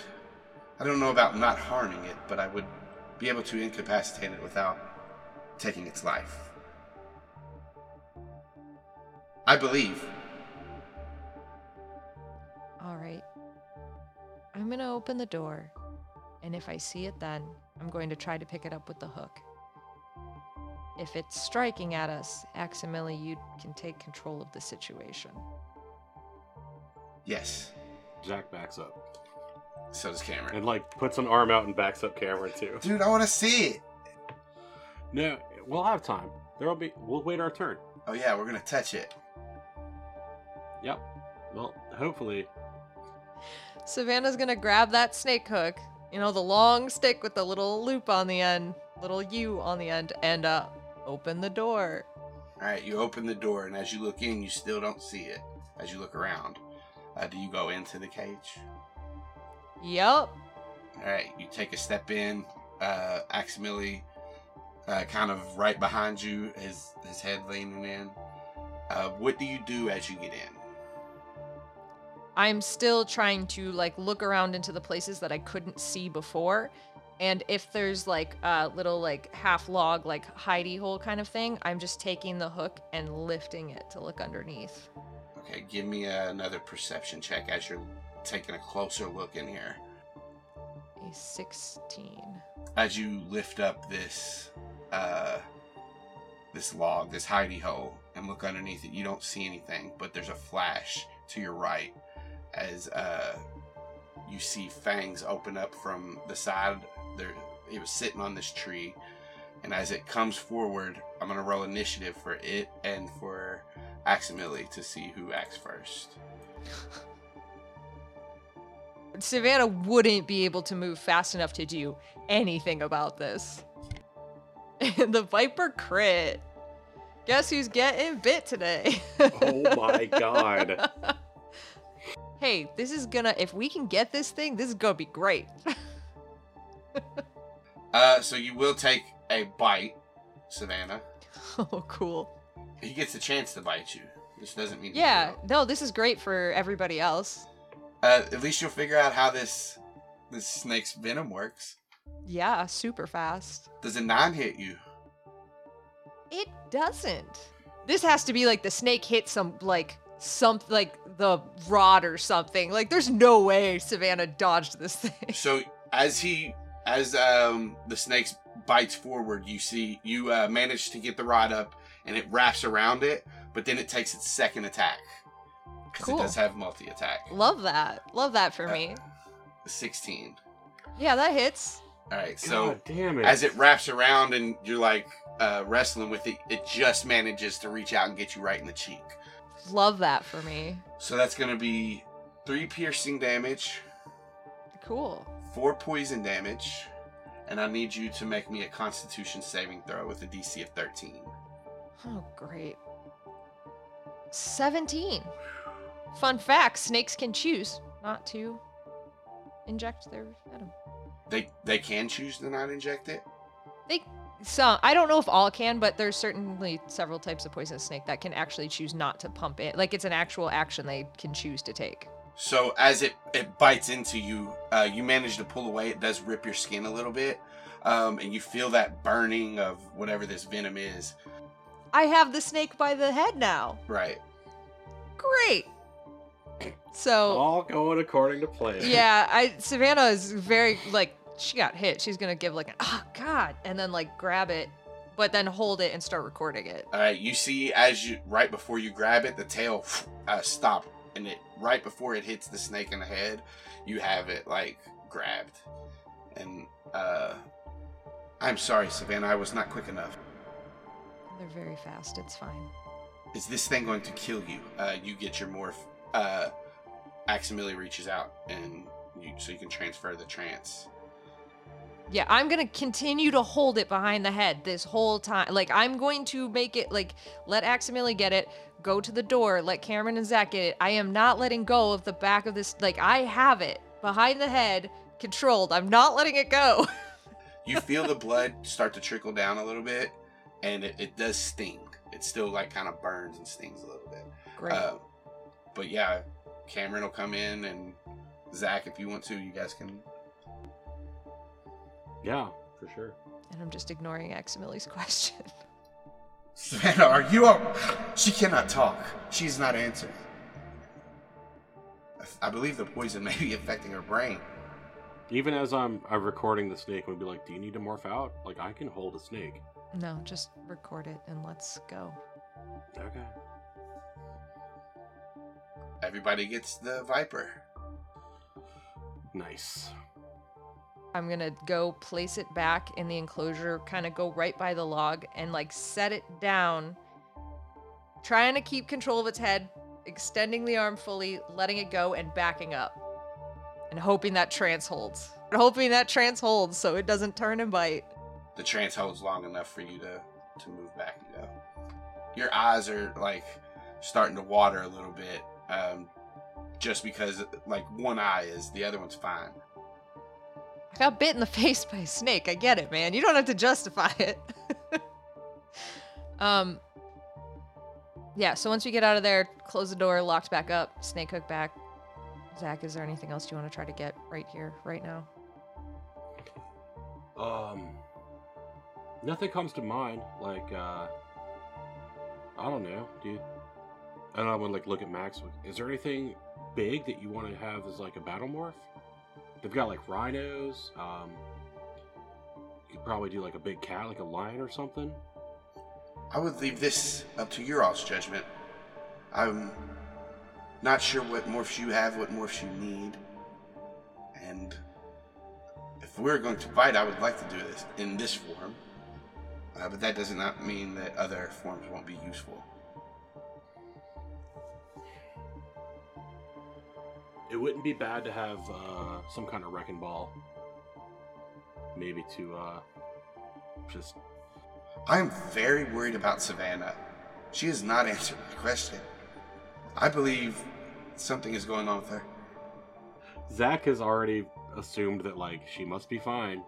I don't know about not harming it, but I would be able to incapacitate it without taking its life. I believe. All right. I'm going to open the door, and if I see it then, I'm going to try to pick it up with the hook. If it's striking at us, Aximili, you can take control of the situation. Yes. Jack backs up So does Cameron. and like puts an arm out and backs up Cameron too. Dude, I want to see it. No, we'll have time. There'll be. We'll wait our turn. Oh yeah, we're gonna touch it. Yep. Well, hopefully. Savannah's going to grab that snake hook, you know, the long stick with the little loop on the end, little U on the end, and uh, open the door. All right, you open the door, and as you look in, you still don't see it. As you look around, uh, do you go into the cage? Yup. All right, you take a step in. Uh, Aximili, uh, kind of right behind you, his his head leaning in. Uh, what do you do as you get in? I'm still trying to like look around into the places that I couldn't see before. And if there's like a little like half log, like hidey hole kind of thing, I'm just taking the hook and lifting it to look underneath. Okay, give me another perception check as you're taking a closer look in here. A 16. As you lift up this uh, this log, this hidey hole, and look underneath it, you don't see anything, but there's a flash to your right as uh, you see fangs open up from the side. There, it was sitting on this tree, and as it comes forward, I'm gonna roll initiative for it and for Aximili to see who acts first. Savannah wouldn't be able to move fast enough to do anything about this. The Viper crit. Guess who's getting bit today? Oh my god. hey, this is gonna, if we can get this thing, this is gonna be great. Uh, so you will take a bite, Savannah. oh, cool. He gets a chance to bite you. This doesn't mean Yeah, no, this is great for everybody else. Uh, at least you'll figure out how this this snake's venom works. Yeah, super fast. Does a nine hit you? It doesn't. This has to be like the snake hit some like some like the rod or something. Like there's no way Savannah dodged this thing. So as he as um the snake bites forward, you see you uh, manage to get the rod up and it wraps around it, but then it takes its second attack because Cool. it does have multi attack. Love that. Love that for Uh, me. Sixteen. Yeah, that hits. All right, so. God damn it. as it wraps around and you're like uh, wrestling with it, it just manages to reach out and get you right in the cheek. Love that for me. So that's going to be three piercing damage, Cool. four poison damage, and I need you to make me a Constitution saving throw with a DC of 13. Oh, great. 17. Fun fact snakes can choose not to inject their venom. They they can choose to not inject it. They some I don't know if all can, but there's certainly several types of poisonous snake that can actually choose not to pump it. Like it's an actual action they can choose to take. So as it it bites into you, uh, you manage to pull away. It does rip your skin a little bit, um, and you feel that burning of whatever this venom is. I have the snake by the head now. Right. Great. So All going according to plan. yeah, I Savannah is very like she got hit. She's gonna give like an oh god, and then like grab it, but then hold it and start recording it. All right, you see as you right before you grab it, the tail uh, stop, and it right before it hits the snake in the head, you have it like grabbed, and uh, I'm sorry, Savannah. I was not quick enough. They're very fast. It's fine. Is this thing going to kill you? Uh, you get your morph. Uh, Aximili reaches out, and you so you can transfer the trance. Yeah, I'm gonna continue to hold it behind the head this whole time. Like I'm going to make it like let Aximili get it, go to the door, let Cameron and Zach get it. I am not letting go of the back of this. Like I have it behind the head, controlled. I'm not letting it go. You feel the blood start to trickle down a little bit, and it, it does sting. It still like kind of burns and stings a little bit. Great. Uh, but yeah, Cameron will come in, and Zach, if you want to, you guys can. Yeah, for sure. and I'm just ignoring Aximili's question. Savannah, are you? Up? She cannot talk. She's not answering. I- I believe the poison may be affecting her brain. Even as I'm, I'm recording the snake, I'm gonna be like, "Do you need to morph out? Like, I can hold a snake." no, just record it and let's go. Okay. Everybody gets the Viper. Nice. I'm gonna go place it back in the enclosure, kind of go right by the log and like set it down, trying to keep control of its head, extending the arm fully, letting it go, and backing up. And hoping that trance holds. Hoping that trance holds so it doesn't turn and bite. The trance holds long enough for you to to move back and go. Your eyes are like starting to water a little bit, um, just because like one eye is, the other one's fine. I got bit in the face by a snake. I get it, man. You don't have to justify it. um Yeah, so once we get out of there, close the door, locked back up, snake hook back. Zach, is there anything else you want to try to get right here, right now? Um, nothing comes to mind. Like, uh, I don't know, dude. And I would like look at Max. like, Is there anything big that you want to have as like a battle morph? They've got like rhinos. Um, you could probably do like a big cat, like a lion or something. I would leave this up to your all's judgment. I'm not sure what morphs you have, what morphs you need. And if we're going to fight, I would like to do this in this form. Uh, but that does not mean that other forms won't be useful. It wouldn't be bad to have uh, some kind of wrecking ball. Maybe to uh, just I am very worried about Savannah. She has not answered my question. I believe something is going on with her. Zach has already assumed that like she must be fine.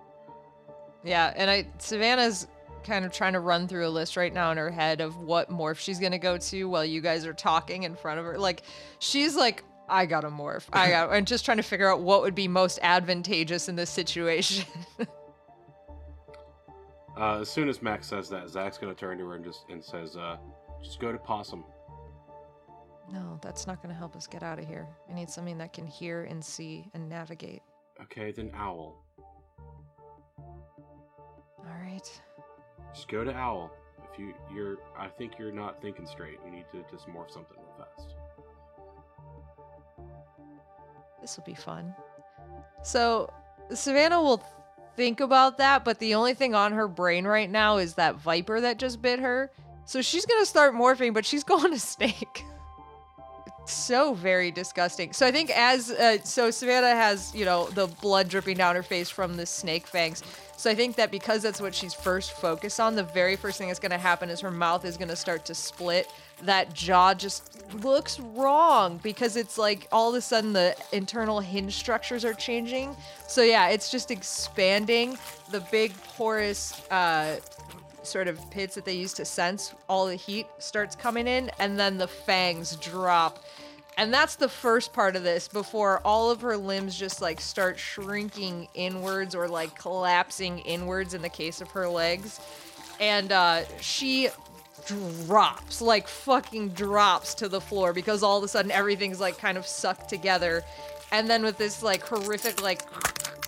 Yeah, and I Savannah's kind of trying to run through a list right now in her head of what morph she's gonna go to while you guys are talking in front of her. Like she's like, I got a morph. I got and just trying to figure out what would be most advantageous in this situation. Uh, as soon as Max says that, Zach's gonna turn to her and just and says, uh, "Just go to Possum." no, that's not gonna help us get out of here. I need something that can hear and see and navigate. Okay, then Owl. All right. Just go to Owl. If you you're, I think you're not thinking straight. You need to just morph something real fast. This will be fun. So, Savannah will think about that, but the only thing on her brain right now is that viper that just bit her. So she's gonna start morphing, but she's going to snake. So very disgusting. So I think as uh, so Savannah has you know the blood dripping down her face from the snake fangs. So I think that because that's what she's first focused on, the very first thing that's gonna happen is her mouth is gonna start to split. That jaw just looks wrong because it's like all of a sudden the internal hinge structures are changing. So yeah, it's just expanding. The big porous uh, sort of pits that they use to sense all the heat starts coming in, and then the fangs drop. And that's the first part of this before all of her limbs just like start shrinking inwards or like collapsing inwards in the case of her legs. And uh, she drops, like fucking drops to the floor because all of a sudden everything's like kind of sucked together. And then with this like horrific like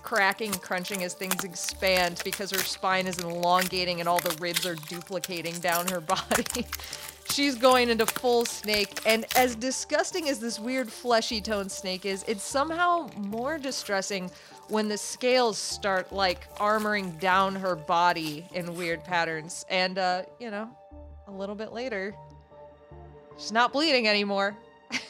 cracking, crunching as things expand because her spine is elongating and all the ribs are duplicating down her body. She's going into full snake, and as disgusting as this weird fleshy toned snake is, it's somehow more distressing when the scales start like armoring down her body in weird patterns. And, uh, you know, a little bit later, she's not bleeding anymore. As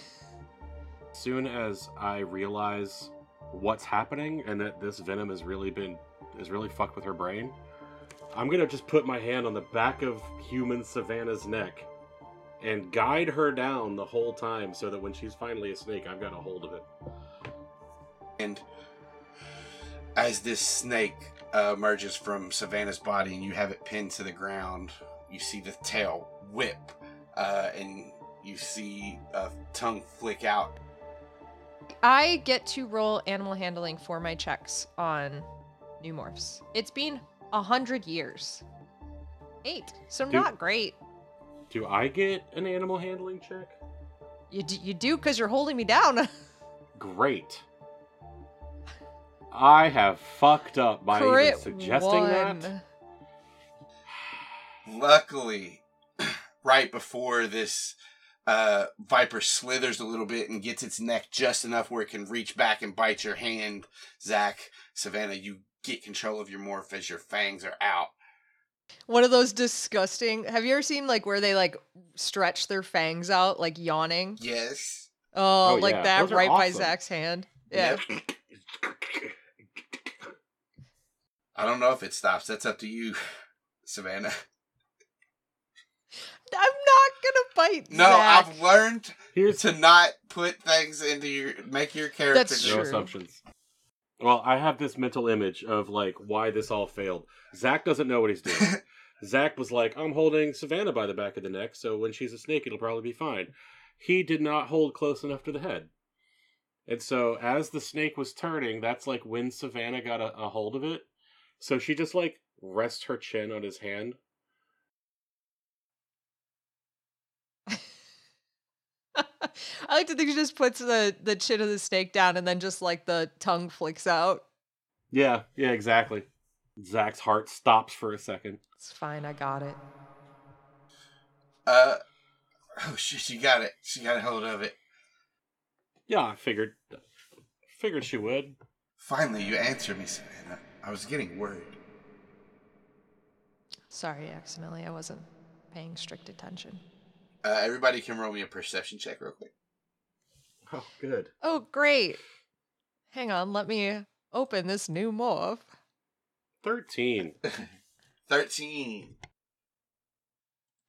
soon as I realize what's happening and that this venom has really been has really fucked with her brain, I'm gonna just put my hand on the back of human Savannah's neck and guide her down the whole time so that when she's finally a snake, I've got a hold of it. And as this snake uh, emerges from Savannah's body and you have it pinned to the ground, you see the tail whip uh, and you see a tongue flick out. I get to roll animal handling for my checks on new morphs. It's been a hundred years. Eight, so Dude. not great. Do I get an animal handling check? You d- you do because you're holding me down. Great. I have fucked up by Crit even suggesting one. that. Luckily, right before this uh, viper slithers a little bit and gets its neck just enough where it can reach back and bite your hand, Zach, Savannah, you get control of your morph as your fangs are out. One of those disgusting. Have you ever seen like where they like stretch their fangs out, like yawning? Yes. Oh, Oh, like yeah. that Those are right by. Zach's hand. Yeah. Yep. I don't know if it stops. That's up to you, Savannah. I'm not gonna bite. No, Zach. I've learned Here's to not put things into your make your character. That's no assumptions. Well, I have this mental image of like why this all failed. Zach doesn't know what he's doing. Zach was like, I'm holding Savannah by the back of the neck, so when she's a snake, it'll probably be fine. He did not hold close enough to the head. And so as the snake was turning, that's like when Savannah got a, a hold of it. So she just like rests her chin on his hand. I like to think she just puts the the chin of the snake down and then just like the tongue flicks out. Yeah, yeah, exactly. Zach's heart stops for a second. It's fine. I got it. Uh oh shit, she got it. She got a hold of it. Yeah, I figured figured she would. Finally, you answered me, Savannah. I was getting worried. Sorry, accidentally. I wasn't paying strict attention. Uh, everybody can roll me a perception check real quick. Oh, good. Oh, great. Hang on. Let me open this new morph. 13. 13.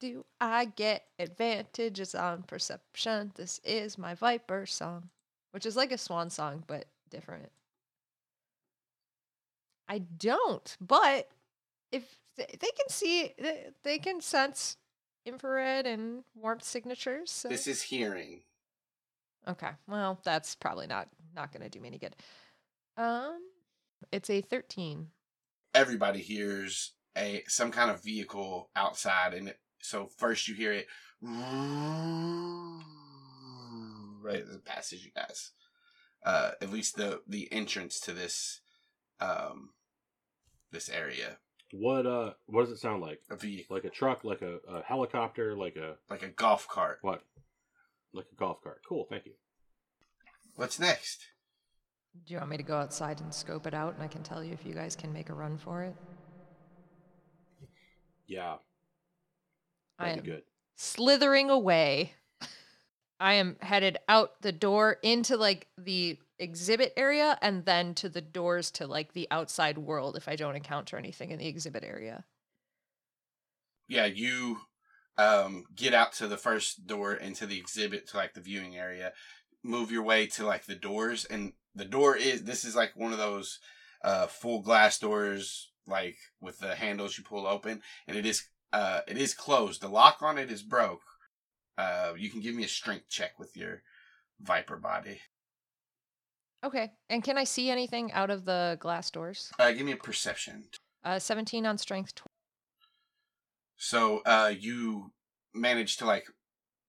Do I get advantages on perception? This is my Viper song, which is like a swan song, but different. I don't, but if they can see, they can sense infrared and warmth signatures. So. This is hearing. Okay, well, that's probably not not going to do me any good. Um, it's a thirteen. Everybody hears a some kind of vehicle outside, and it, so first you hear it right it passes you guys. Uh, at least the the entrance to this um this area, What uh what does it sound like? A V. Like a truck, like a, a helicopter, like a like a golf cart. what? Like a golf cart. Cool, thank you. What's next? Do you want me to go outside and scope it out, and I can tell you if you guys can make a run for it? Yeah, I that'd am be good. slithering away. I am headed out the door into like the exhibit area and then to the doors to like the outside world if I don't encounter anything in the exhibit area. yeah, you um get out to the first door into the exhibit to like the viewing area, move your way to like the doors, and the door is this is like one of those uh full glass doors like with the handles you pull open, and it is uh it is closed. The lock on it is broke. Uh, you can give me a strength check with your viper body. Okay. And can I see anything out of the glass doors? Uh, give me a perception. Uh 17 on strength. Tw- So uh, you manage to like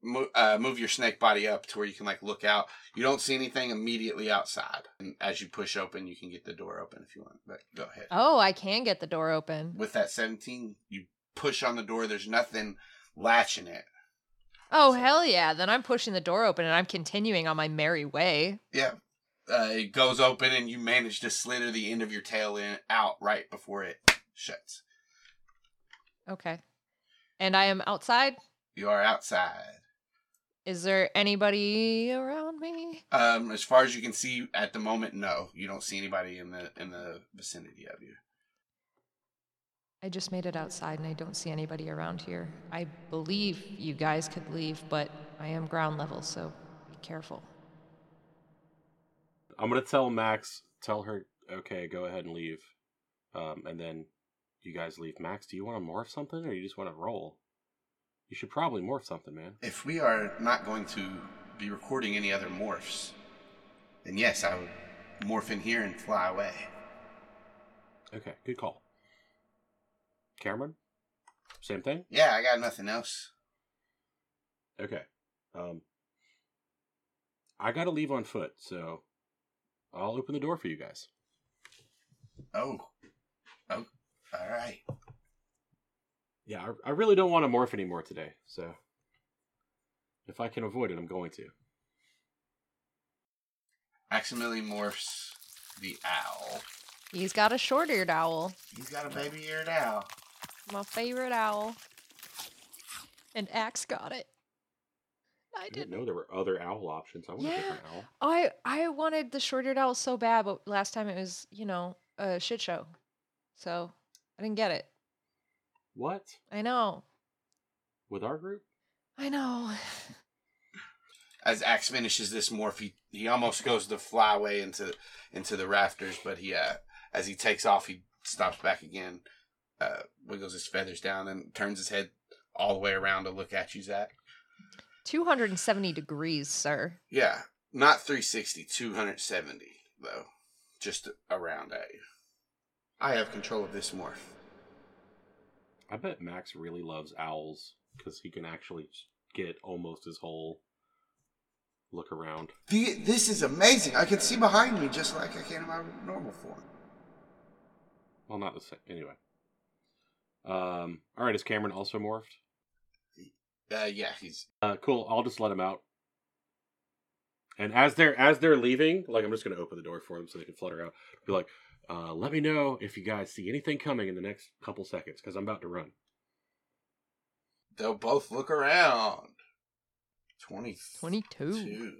mo- uh, move your snake body up to where you can like look out. You don't see anything immediately outside, and as you push open, you can get the door open if you want. But go ahead. oh, I can get the door open. With that seventeen, you push on the door. There's nothing latching it. Oh hell yeah! Then I'm pushing the door open and I'm continuing on my merry way. Yeah. Uh, it goes open and you manage to slither the end of your tail in out right before it shuts. Okay. And I am outside. You are outside. Is there anybody around me? Um, as far as you can see at the moment, no, you don't see anybody in the in the vicinity of you. I just made it outside and I don't see anybody around here. I believe you guys could leave, but I am ground level, so be careful. I'm gonna tell Max. Tell her, okay, go ahead and leave. Um, and then you guys leave. Max, do you want to morph something, or you just want to roll? You should probably morph something, man. If we are not going to be recording any other morphs, then yes, I would morph in here and fly away. Okay, good call. Cameron, same thing. Yeah, I got nothing else. Okay. Um, I gotta leave on foot, so I'll open the door for you guys. Oh, oh, all right. Yeah, I, I really don't want to morph anymore today, so if I can avoid it, I'm going to. Maximilian morphs the owl. He's got a short-eared owl, He's got a baby eared owl. my favorite owl. And Axe got it. I I didn't. didn't know there were other owl options. I want a Yeah. different owl. I I wanted the short-eared owl so bad, but last time it was, you know, a shit show. So I didn't get it. What? I know. With our group? I know. As Axe finishes this morph, he, he almost goes to fly away into into the rafters, but he uh, as he takes off, he stops back again, uh, wiggles his feathers down, and turns his head all the way around to look at you, Zach. 270 degrees, sir. Yeah, not 360, 270 though, just around at you. I have control of this morph. I bet Max really loves owls because he can actually get almost his whole look around. The, this is amazing. I can see behind me just like I can in my normal form. Well, not the same. Anyway. Um. All right. Is Cameron also morphed? Uh, yeah, he's Uh, cool. I'll just let him out. And as they're as they're leaving, like I'm just gonna open the door for them so they can flutter out. Be like, uh, let me know if you guys see anything coming in the next couple seconds because I'm about to run. they'll both look around. 20 22.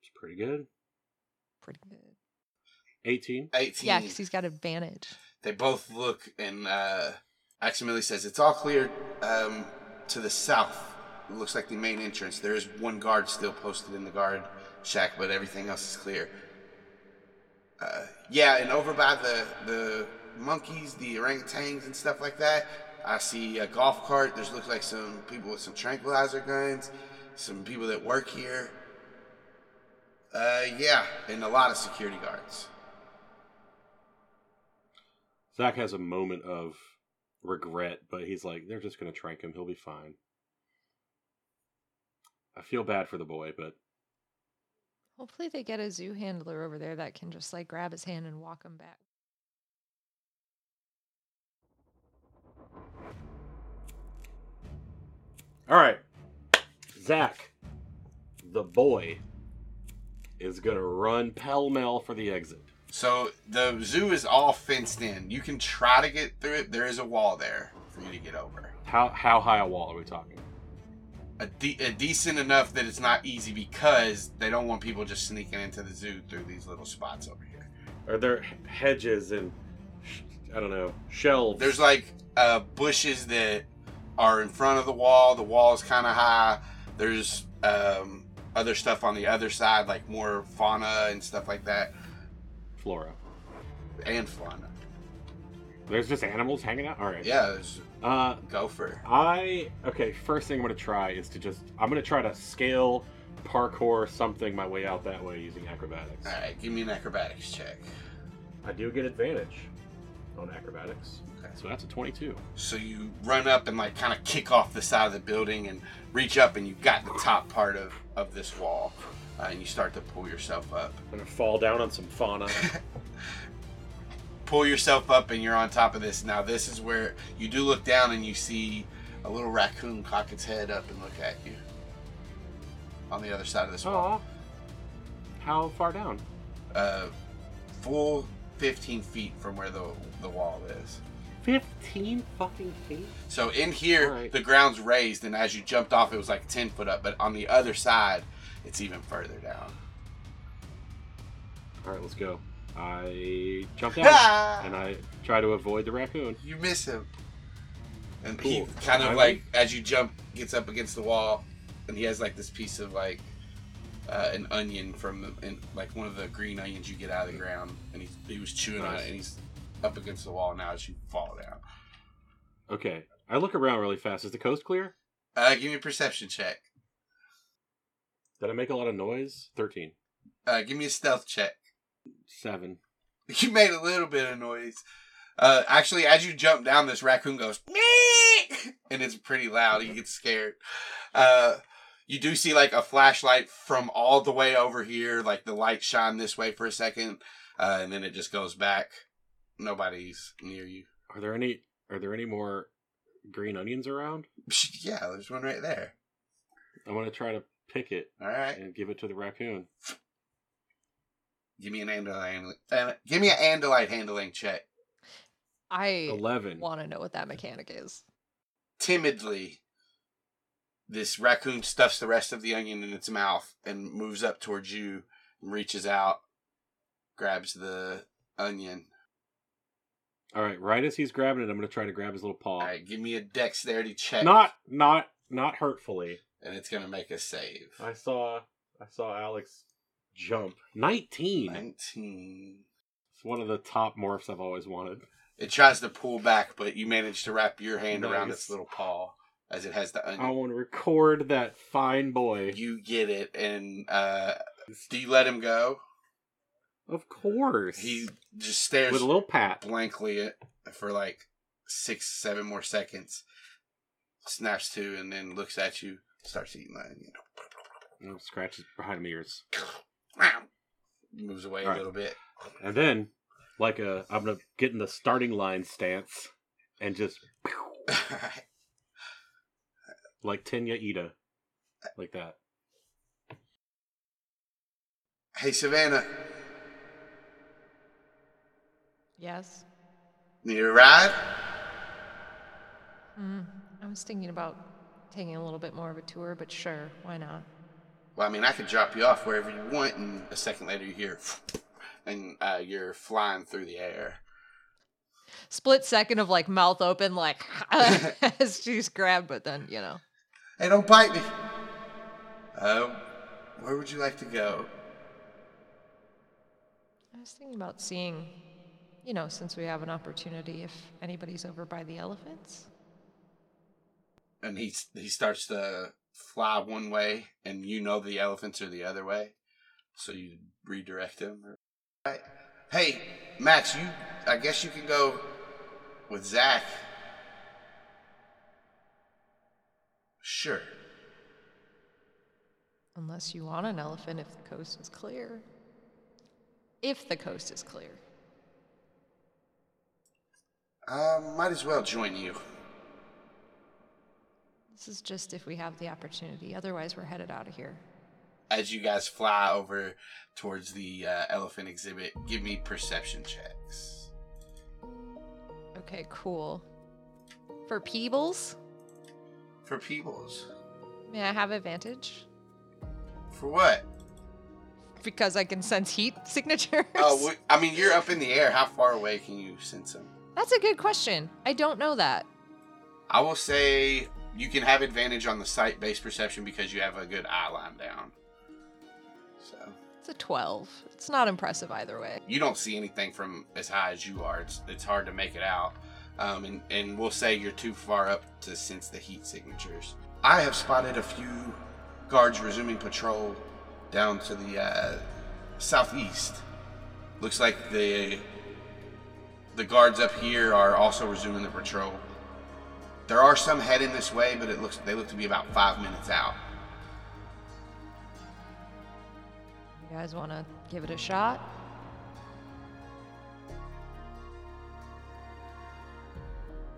It's pretty good. Pretty good. 18. 18. Yeah, because he's got advantage. They both look, and uh, Aximili says, It's all clear um, to the south. It looks like the main entrance. There is one guard still posted in the guard shack, but everything else is clear. Uh, yeah, and over by the, the monkeys, the orangutans, and stuff like that, I see a golf cart. There's looks like some people with some tranquilizer guns, some people that work here. Uh, yeah, and a lot of security guards. Zach has a moment of regret, but he's like, they're just gonna trank him. He'll be fine. I feel bad for the boy, but Hopefully they get a zoo handler over there that can just like grab his hand and walk him back. all right. Zach, the boy, is gonna run pell mell for the exit. So the zoo is all fenced in. You can try to get through it. There is a wall there for you to get over. How how high a wall are we talking? A, de- a decent enough that it's not easy because they don't want people just sneaking into the zoo through these little spots over here. Are there hedges and I don't know shelves? There's like uh, bushes that are in front of the wall. The wall is kind of high. There's um, other stuff on the other side, like more fauna and stuff like that, flora. and fauna. There's just animals hanging out. All right. Yeah, there's Uh, gopher. I okay. First thing I'm gonna try is to just I'm gonna try to scale, parkour something my way out that way using acrobatics. All right, give me an acrobatics check. I do get advantage on acrobatics, Okay. so that's a 22. So you run up and like kind of kick off the side of the building and reach up and you've got the top part of, of this wall uh, and you start to pull yourself up. I'm gonna fall down on some fauna. Pull yourself up and you're on top of this. Now this is where you do look down and you see a little raccoon cock its head up and look at you on the other side of this wall. How far down? Uh, full 15 feet from where the the wall is. 15 fucking feet? So in here, the ground's raised, and as you jumped off, it was like 10 foot up. But on the other side, it's even further down. Alright, let's go. I jump down and I try to avoid the raccoon. you miss him. And Cool. he kind of I- like, as you jump, gets up against the wall, and he has like this piece of like uh, an onion from the, in, like one of the green onions you get out of the ground, and he he was chewing on it, and he's up against the wall now as you fall down. Okay. I look around really fast. Is the coast clear? Uh, give me a perception check. Did I make a lot of noise? 13. Uh, give me a stealth check. 7. You made a little bit of noise. Uh, actually, as you jump down, this raccoon goes "Meek!" and it's pretty loud. He gets scared. Uh, you do see like a flashlight from all the way over here. Like the light shine this way for a second, uh, and then it just goes back. Nobody's near you. Are there any are there any more green onions around? Yeah, there's one right there. I want to try to pick it All right, and give it to the raccoon. give me an andalite handling. Uh, give me an andalite handling check. I 11. want to know what that mechanic is. timidly, this raccoon stuffs the rest of the onion in its mouth and moves up towards you and reaches out, grabs the onion. All right, right as he's grabbing it, I'm going to try to grab his little paw. All right, give me a dexterity check. Not not not hurtfully. And it's gonna make a save. I saw I saw Alex jump. 19. Nineteen. It's one of the top morphs I've always wanted. It tries to pull back, but you manage to wrap your hand around its little paw as it has the onion. I want to record that fine boy. You get it, and uh, do you let him go? Of course. He just stares with a little pat. blankly it for like six, seven more seconds, snaps to, and then looks at you, starts eating the onion. and scratches behind my ears. Moves away All a little bit. And then, like a, I'm gonna get in the starting line stance and just like Tenya Iida, like that. hey, Savannah, Yes. need a ride? Mm, I was thinking about taking a little bit more of a tour, but sure, why not? Well, I mean, I could drop you off wherever you want, and a second later you hear, and uh, you're flying through the air. Split second of like mouth open, like as she's grabbed, but then you know. Hey, don't bite me. Um, where would you like to go? I was thinking about seeing, you know, since we have an opportunity, if anybody's over by the elephants. And he he starts to fly one way, and you know the elephants are the other way, so you redirect him. Right. Hey, Max, you I guess you can go with Zach. Sure. Unless you want an elephant if the coast is clear. If the coast is clear. Uh, might as well join you. This is just if we have the opportunity. Otherwise, we're headed out of here. As you guys fly over towards the uh, elephant exhibit, give me perception checks. Okay, cool. For Peebles, For Peebles. may I have advantage? For what? Because I can sense heat signatures. Oh, wh- I mean, you're up in the air. How far away can you sense them? That's a good question. I don't know that. I will say you can have advantage on the sight based perception because you have a good eye line down. So It's a 12. It's not impressive either way. you don't see anything from as high as you are. It's it's hard to make it out. Um, and, and we'll say you're too far up to sense the heat signatures. I have spotted a few guards resuming patrol down to the uh, southeast. Looks like the the guards up here are also resuming the patrol. There are some heading this way, but it looks they look to be about five minutes out. You guys want to give it a shot?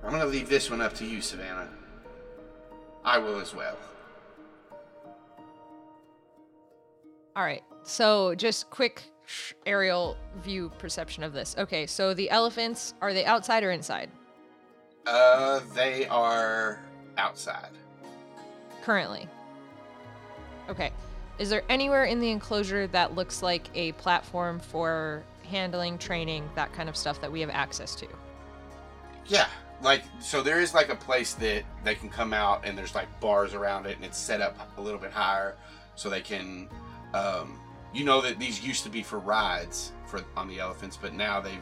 I'm gonna leave this one up to you, Savannah. I will as well. All right. So just quick aerial view perception of this. Okay, so the elephants are they outside or inside Uh, they are outside. currently? Okay. Is there anywhere in the enclosure that looks like a platform for handling, training, that kind of stuff that we have access to? Yeah, like so there is like a place that they can come out and there's like bars around it and it's set up a little bit higher so they can um you know that these used to be for rides for on the elephants but now they've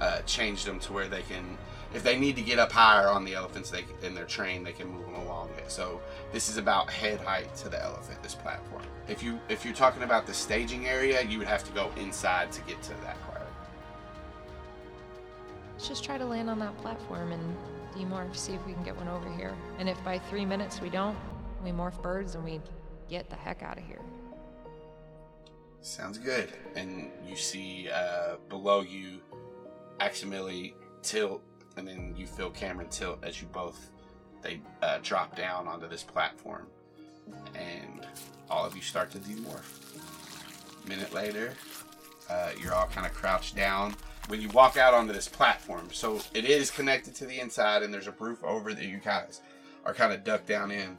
uh, changed them to where they can if they need to get up higher on the elephants they in their train they can move them along it so this is about head height to the elephant this platform if you if you're talking about the staging area you would have to go inside to get to that part Let's just try to land on that platform and demorph, see if we can get one over here. And if by three minutes we don't, we morph birds and we get the heck out of here. Sounds good. And you see uh, below you accidentally tilt, and then you feel Cameron tilt as you both they uh, drop down onto this platform, and all of you start to demorph. minute later, uh, you're all kind of crouched down. When you walk out onto this platform, so it is connected to the inside, and there's a roof over that you guys are kind of ducked down in.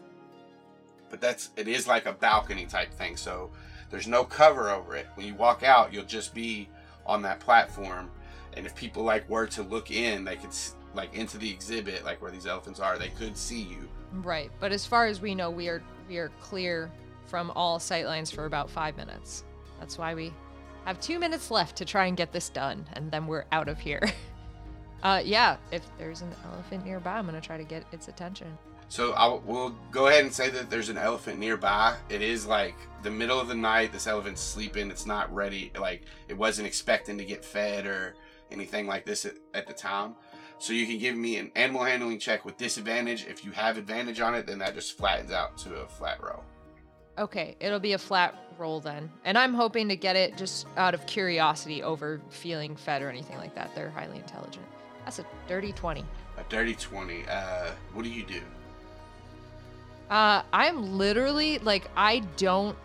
But that's it is like a balcony type thing, so there's no cover over it. When you walk out, you'll just be on that platform, and if people like were to look in, they could like into the exhibit, like where these elephants are, they could see you. Right, but as far as we know, we are we are clear from all sightlines for about five minutes. That's why we have two minutes left to try and get this done, and then we're out of here. uh, yeah, if there's an elephant nearby, I'm gonna try to get its attention. So I will we'll go ahead and say that there's an elephant nearby. It is like the middle of the night. This elephant's sleeping. It's not ready. Like it wasn't expecting to get fed or anything like this at, at the time. So you can give me an animal handling check with disadvantage. If you have advantage on it, then that just flattens out to a flat row. Okay, it'll be a flat roll then, and I'm hoping to get it just out of curiosity over feeling fed or anything like that. They're highly intelligent. That's a dirty twenty. A dirty twenty. Uh, what do you do? Uh, I'm literally like I don't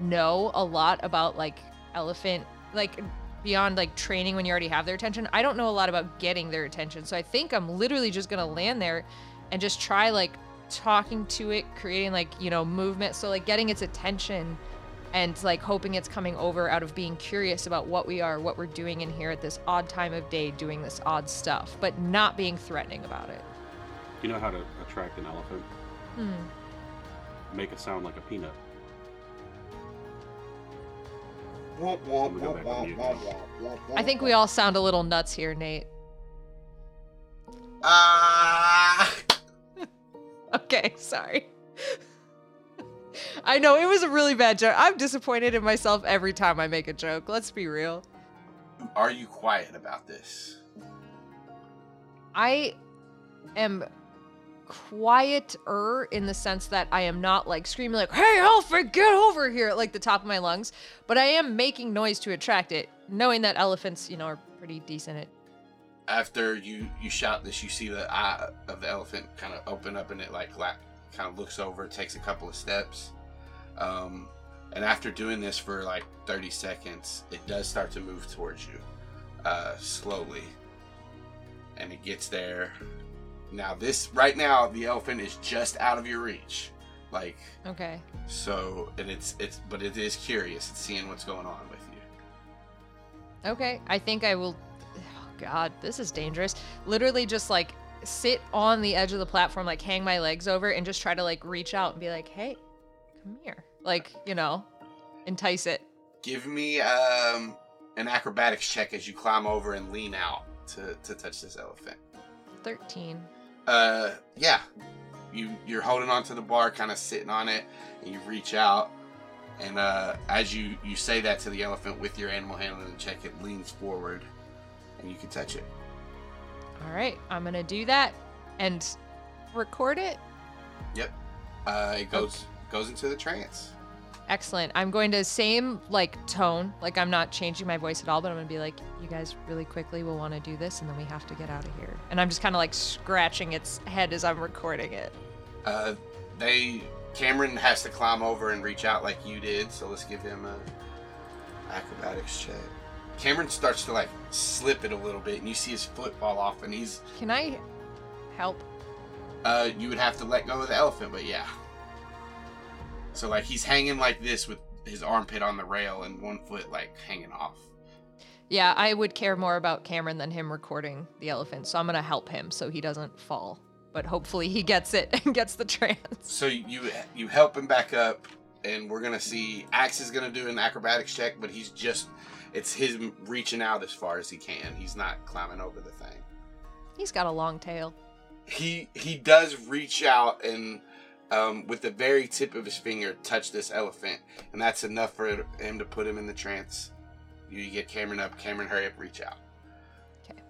know a lot about like elephant like beyond like training when you already have their attention. I don't know a lot about getting their attention. So I think I'm literally just gonna land there and just try like talking to it, creating like, you know, movement. So like getting its attention and like hoping it's coming over out of being curious about what we are, what we're doing in here at this odd time of day, doing this odd stuff, but not being threatening about it. You know how to attract an elephant? Hmm. Make it sound like a peanut. I think we all sound a little nuts here, Nate. Ah. Okay, sorry. I know it was a really bad joke. I'm disappointed in myself every time I make a joke. Let's be real. Are you quiet about this? I am quieter in the sense that I am not like screaming like, "Hey, elephant, get over here!" at like the top of my lungs, but I am making noise to attract it, knowing that elephants, you know, are pretty decent at. After you you shout this, you see the eye of the elephant kind of open up, and it like la- kind of looks over, takes a couple of steps, um, and after doing this for like 30 seconds, it does start to move towards you, uh, slowly, and it gets there. Now this right now, the elephant is just out of your reach, like Okay. so, and it's it's but it is curious. It's seeing what's going on with you. Okay, I think I will. Oh God, this is dangerous. Literally, just like sit on the edge of the platform, like hang my legs over, and just try to like reach out and be like, "Hey, come here!" Like you know, entice it. Give me um, an acrobatics check as you climb over and lean out to, to touch this elephant. Thirteen. Uh, yeah, you you're holding onto the bar, kind of sitting on it, and you reach out, and uh, as you you say that to the elephant with your animal handling check, it leans forward, and you can touch it. All right, I'm gonna do that and record it. Yep. Uh, it goes goes into the trance. Excellent. I'm going to same like tone, like I'm not changing my voice at all, but I'm gonna be like, you guys really quickly will want to do this, and then we have to get out of here. And I'm just kind of like scratching its head as I'm recording it. Uh, they Cameron has to climb over and reach out like you did, so let's give him a acrobatics check. Cameron starts to like slip it a little bit, and you see his foot fall off, and he's Can I help? uh, you would have to let go of the elephant, but yeah. So like he's hanging like this with his armpit on the rail and one foot like hanging off. Yeah, I would care more about Cameron than him recording the elephant, so I'm gonna help him so he doesn't fall. But hopefully he gets it and gets the trance. So you you help him back up, and we're gonna see Axe is gonna do an acrobatics check, but he's just it's him reaching out as far as he can. He's not climbing over the thing. He's got a long tail. He he does reach out and um, with the very tip of his finger touch this elephant, and that's enough for him to put him in the trance. You get Cameron up. Cameron, hurry up, reach out. Okay.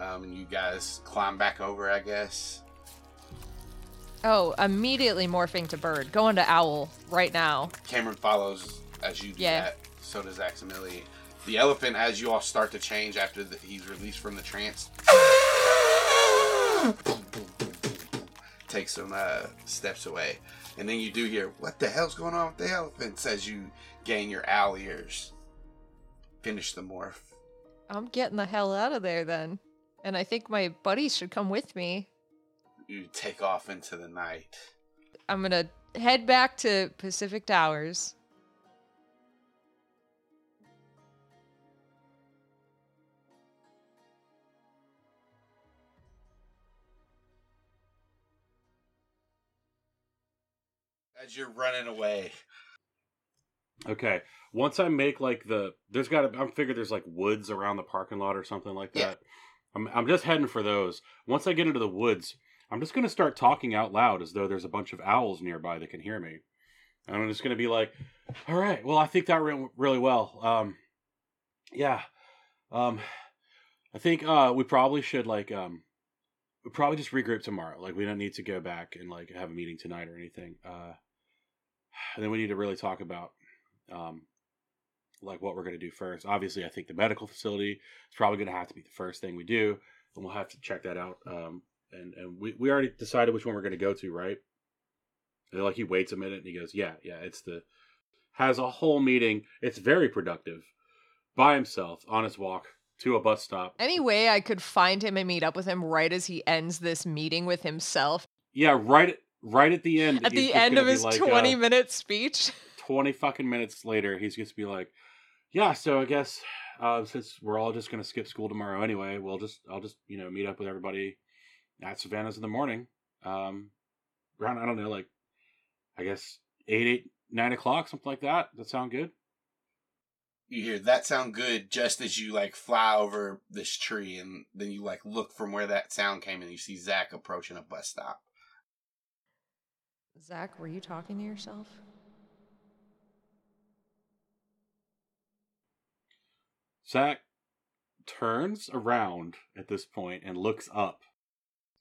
Um, and you guys climb back over, I guess. Oh, immediately morphing to bird. Going to owl right now. Cameron follows as you do Yeah. that. So does Aximili. The elephant, as you all start to change after the, he's released from the trance, takes some uh, steps away. And then you do hear, What the hell's going on with the elephants? as you gain your owl ears. Finish the morph. I'm getting the hell out of there then. And I think my buddies should come with me. You take off into the night. I'm gonna head back to Pacific Towers. As you're running away, Okay. Once I make like the there's got to I'm figured there's like woods around the parking lot or something like that. Yeah. I'm I'm just heading for those. Once I get into the woods, I'm just going to start talking out loud as though there's a bunch of owls nearby that can hear me. And I'm just going to be like, "All right, well, I think that went really well. Um yeah. Um I think uh we probably should like um we probably just regroup tomorrow. Like we don't need to go back and like have a meeting tonight or anything. Uh and then we need to really talk about um, like what we're going to do first. Obviously, I think the medical facility is probably going to have to be the first thing we do, and we'll have to check that out. Um, and and we, we already decided which one we're going to go to, right? And like he waits a minute and he goes, "Yeah, yeah, it's the." Has a whole meeting. It's very productive, by himself on his walk to a bus stop. Any way I could find him and meet up with him right as he ends this meeting with himself Yeah, right. Right at the end. at the end of his like, 20 uh, minute speech. 20 fucking minutes later, he's just be like, "Yeah, so I guess uh, since we're all just gonna skip school tomorrow anyway, we'll just I'll just you know meet up with everybody at Savannah's in the morning. Um, around I don't know, like I guess eight, eight, nine o'clock, something like that. That sound good? you hear that sound good just as you like fly over this tree, and then you like look from where that sound came, and you see Zach approaching a bus stop. Zach, were you talking to yourself? Zach turns around at this point and looks up.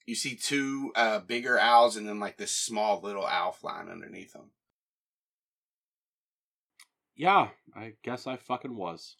You see two uh, bigger owls, and then like this small little owl flying underneath them. Yeah, I guess I fucking was.